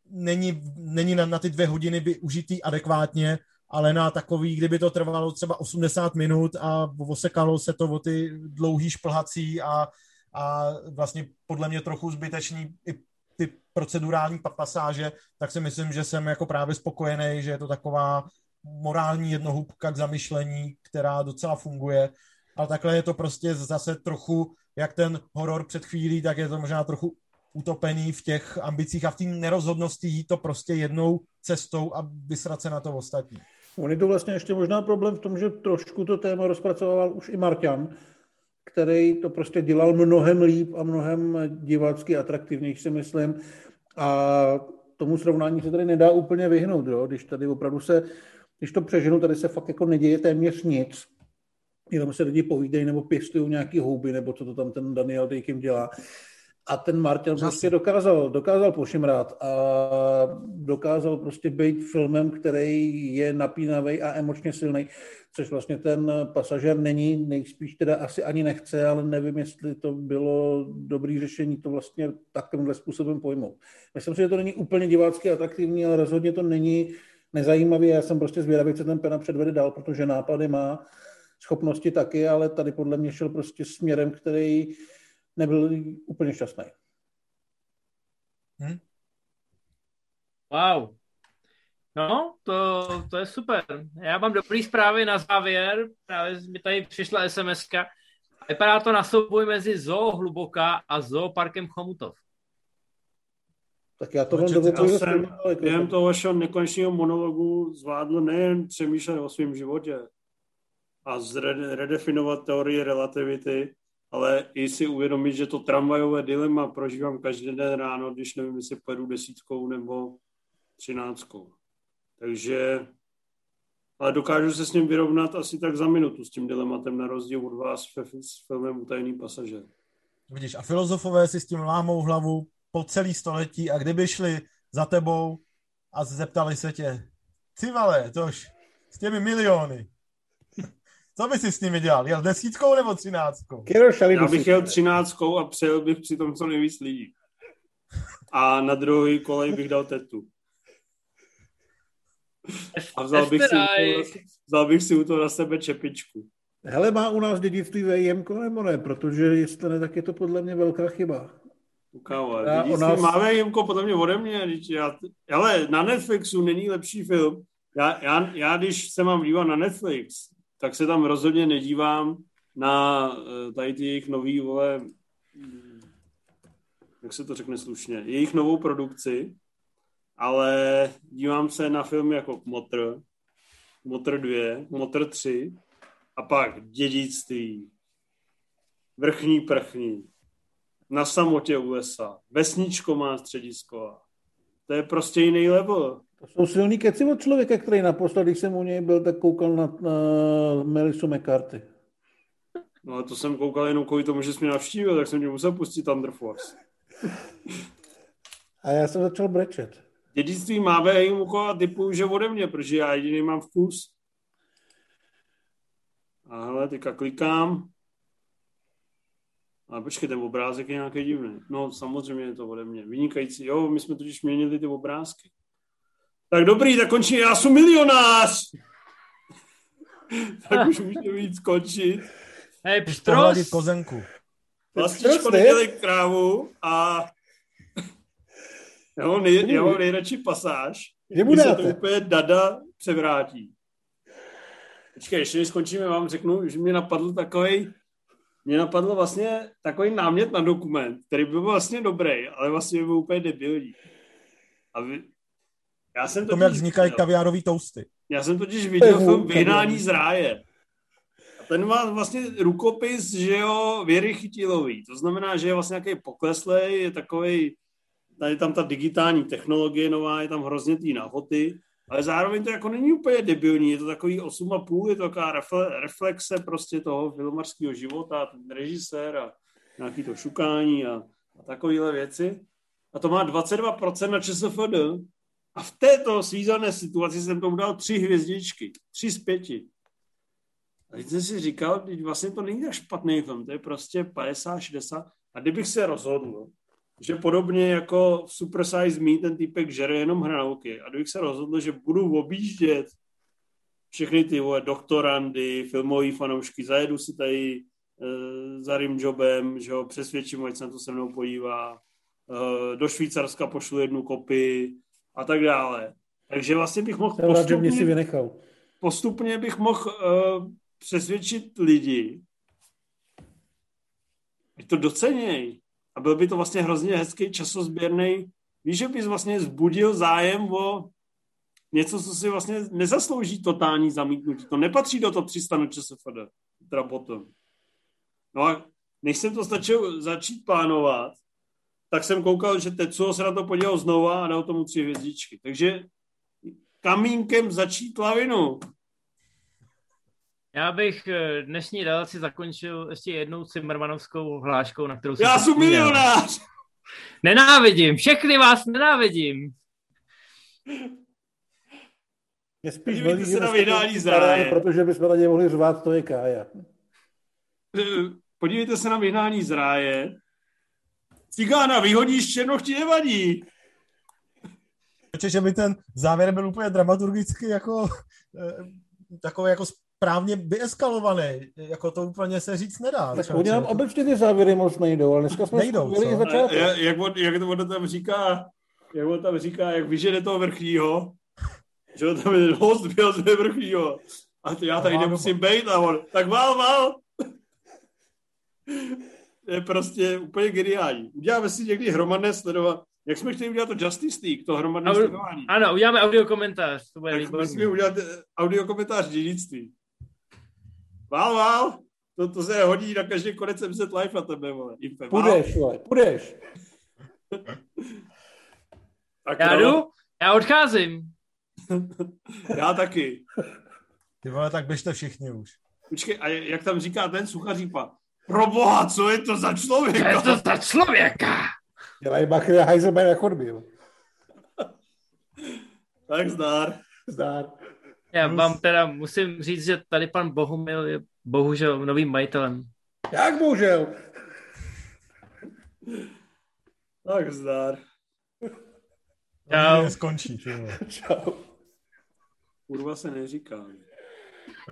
není, není na, na ty dvě hodiny by užitý adekvátně, ale na takový, kdyby to trvalo třeba 80 minut a osekalo se to o ty dlouhý šplhací a a vlastně podle mě trochu zbytečný i ty procedurální pasáže, tak si myslím, že jsem jako právě spokojený, že je to taková morální jednohubka k zamyšlení, která docela funguje, ale takhle je to prostě zase trochu, jak ten horor před chvílí, tak je to možná trochu utopený v těch ambicích a v té nerozhodnosti jít to prostě jednou cestou a vysrat se na to ostatní. On je to vlastně ještě možná problém v tom, že trošku to téma rozpracoval už i Marťan, který to prostě dělal mnohem líp a mnohem divácky atraktivnější, si myslím. A tomu srovnání se tady nedá úplně vyhnout, jo? když tady opravdu se, když to přeženu, tady se fakt jako neděje téměř nic, jenom se lidi povídají nebo pěstují nějaký houby, nebo co to tam ten Daniel Dejkim dělá. A ten Martin prostě dokázal, dokázal pošimrát a dokázal prostě být filmem, který je napínavý a emočně silný, což vlastně ten pasažér není, nejspíš teda asi ani nechce, ale nevím, jestli to bylo dobré řešení to vlastně takovýmhle způsobem pojmout. Myslím si, že to není úplně divácky atraktivní, ale rozhodně to není nezajímavý. Já jsem prostě zvědavý, co ten Pena předvede dál, protože nápady má, schopnosti taky, ale tady podle mě šel prostě směrem, který nebyl úplně šťastný. Hmm? Wow. No, to, to je super. Já mám dobrý zprávy na závěr. Právě mi tady přišla sms Vypadá to na souboj mezi Zoo Hluboká a Zoo Parkem Chomutov. Tak já to mám Já jsem během toho vašeho nekonečného monologu zvládl nejen přemýšlet o svém životě a zre- redefinovat teorii relativity, ale i si uvědomit, že to tramvajové dilema prožívám každý den ráno, když nevím, jestli pojedu desítkou nebo třináctkou. Takže, ale dokážu se s ním vyrovnat asi tak za minutu s tím dilematem, na rozdíl od vás s filmem Utajený pasažer. Vidíš, a filozofové si s tím lámou hlavu po celý století a kdyby šli za tebou a zeptali se tě, ty vale, tož s těmi miliony, co by si s nimi dělal? Jel desítkou nebo třináctkou? Já bych jel třináctkou a přejel bych přitom co nejvíc lidí. A na druhý kolej bych dal tetu. A vzal bych, si u toho, vzal bych si u toho na sebe čepičku. Hele, má u nás dědictví VIM nebo ne? Protože jestli ne, tak je to podle mě velká chyba. Kámo, dědictví nás- máme jimko podle mě ode mě. Já, ale na Netflixu není lepší film. Já, já, já, když se mám dívat na Netflix, tak se tam rozhodně nedívám na eh, tady ty jejich nový, vole, hm, jak se to řekne slušně, jejich novou produkci, ale dívám se na filmy jako Motr, Motr 2, Motr 3 a pak Dědictví, Vrchní prchní, na samotě u lesa, vesničko má středisko. To je prostě jiný level. To jsou silný keci od člověka, který naposled, když jsem u něj byl, tak koukal na, na Melisu McCarthy. No ale to jsem koukal jenom kvůli tomu, že jsi mě navštívil, tak jsem mě musel pustit Thunder Force. A já jsem začal brečet. Dědictví má být a typu, že ode mě, protože já jediný mám vkus. A hele, teďka klikám. Ale počkej, ten obrázek je nějaký divný. No, samozřejmě je to ode mě. Vynikající. Jo, my jsme totiž měnili ty obrázky. Tak dobrý, tak končí. Já jsem milionář! tak už můžeme víc skončit. Hej, pštros! kozenku. Vlastičko nedělej krávu a já mám, nej, já mám nejradši pasáž, kdy se to úplně dada převrátí. Počkej, ještě než skončíme, vám řeknu, že mě napadl takový, mě napadl vlastně takový námět na dokument, který by byl vlastně dobrý, ale vlastně by byl úplně debilní. A vy, já jsem V tom, jak vznikají kaviárový tousty. já jsem totiž viděl film Vyhnání z ráje. A ten má vlastně rukopis, že jo, Věry Chytilový. To znamená, že je vlastně nějaký pokleslej, je takový, tady tam ta digitální technologie nová, je tam hrozně tý nahoty, ale zároveň to jako není úplně debilní, je to takový 8,5, je to taková refle, reflexe prostě toho filmarského života, ten režisér a nějaký to šukání a, a takovéhle věci. A to má 22% na ČSFD. A v této svízelné situaci jsem tomu dal tři hvězdičky. Tři z pěti. A teď jsem si říkal, teď vlastně to není tak špatný film, to je prostě 50-60. A kdybych se rozhodl, že podobně jako v Super Size Me ten týpek žere jenom hranolky a kdybych se rozhodl, že budu objíždět všechny ty vole, doktorandy, filmové fanoušky, zajedu si tady e, za Rimjobem, že ho přesvědčím, ať se na to se mnou podívá, e, do Švýcarska pošlu jednu kopii a tak dále. Takže vlastně bych mohl Jsem rád, že mě si postupně, vynechal. postupně bych mohl uh, přesvědčit lidi, ať to doceněj. A byl by to vlastně hrozně hezký časozběrný. Víš, že bys vlastně zbudil zájem o něco, co si vlastně nezaslouží totální zamítnutí. To nepatří do top 300 na ČSFD, teda potom. No a než jsem to stačil začít plánovat, tak jsem koukal, že Tetsuo se na to podíval znova a dal tomu tři hvězdičky. Takže kamínkem začít lavinu. Já bych eh, dnešní relaci zakončil ještě jednou Cimmermanovskou hláškou, na kterou jsem Já jsem milionář! Nenávidím, všechny vás nenávidím. Mě spíš Podívejte velí, se na vydání to- z ráje. Protože bychom na něj mohli řvát, to je Kája. Podívejte se na vyhnání z ráje. Cigána vyhodíš, černochti nevadí. Protože že by ten závěr byl úplně dramaturgicky jako eh, takový jako správně vyeskalovaný. Jako to úplně se říct nedá. Tak oni nám obecně ty závěry moc nejdou, ale dneska jsme Nejdou, i začátek. jak, on, jak to on tam říká, jak on tam říká, jak vyžene toho vrchního, že on tam je host byl z vrchního. A to já tady nemusím být a on, tak vál, vál. Je prostě úplně geniální. Uděláme si někdy hromadné sledovat. Jak jsme chtěli udělat to Justice League, to hromadné Audio- sledování. Ano, uděláme audio komentář, to bude Tak výborný. musíme udělat eh, audio komentář dědictví. Vál, vál, to, to se hodí na každý konec MZ Live na tebe, vole. Impe. Půjdeš, vole, půjdeš. Tak Já no, jdu, já odcházím. Já taky. Ty vole, tak běžte všichni už. Počkej, a jak tam říká ten suchařípa? Pro boha, co je to za člověk? Co je to za člověka? Dělají bachy a Heisenberg na chodbě. jo. Tak zdár. Zdár. Já vám teda musím říct, že tady pan Bohumil je bohužel novým majitelem. Jak bohužel? Tak zdár. Čau. Vole. Čau. Kurva se neříká.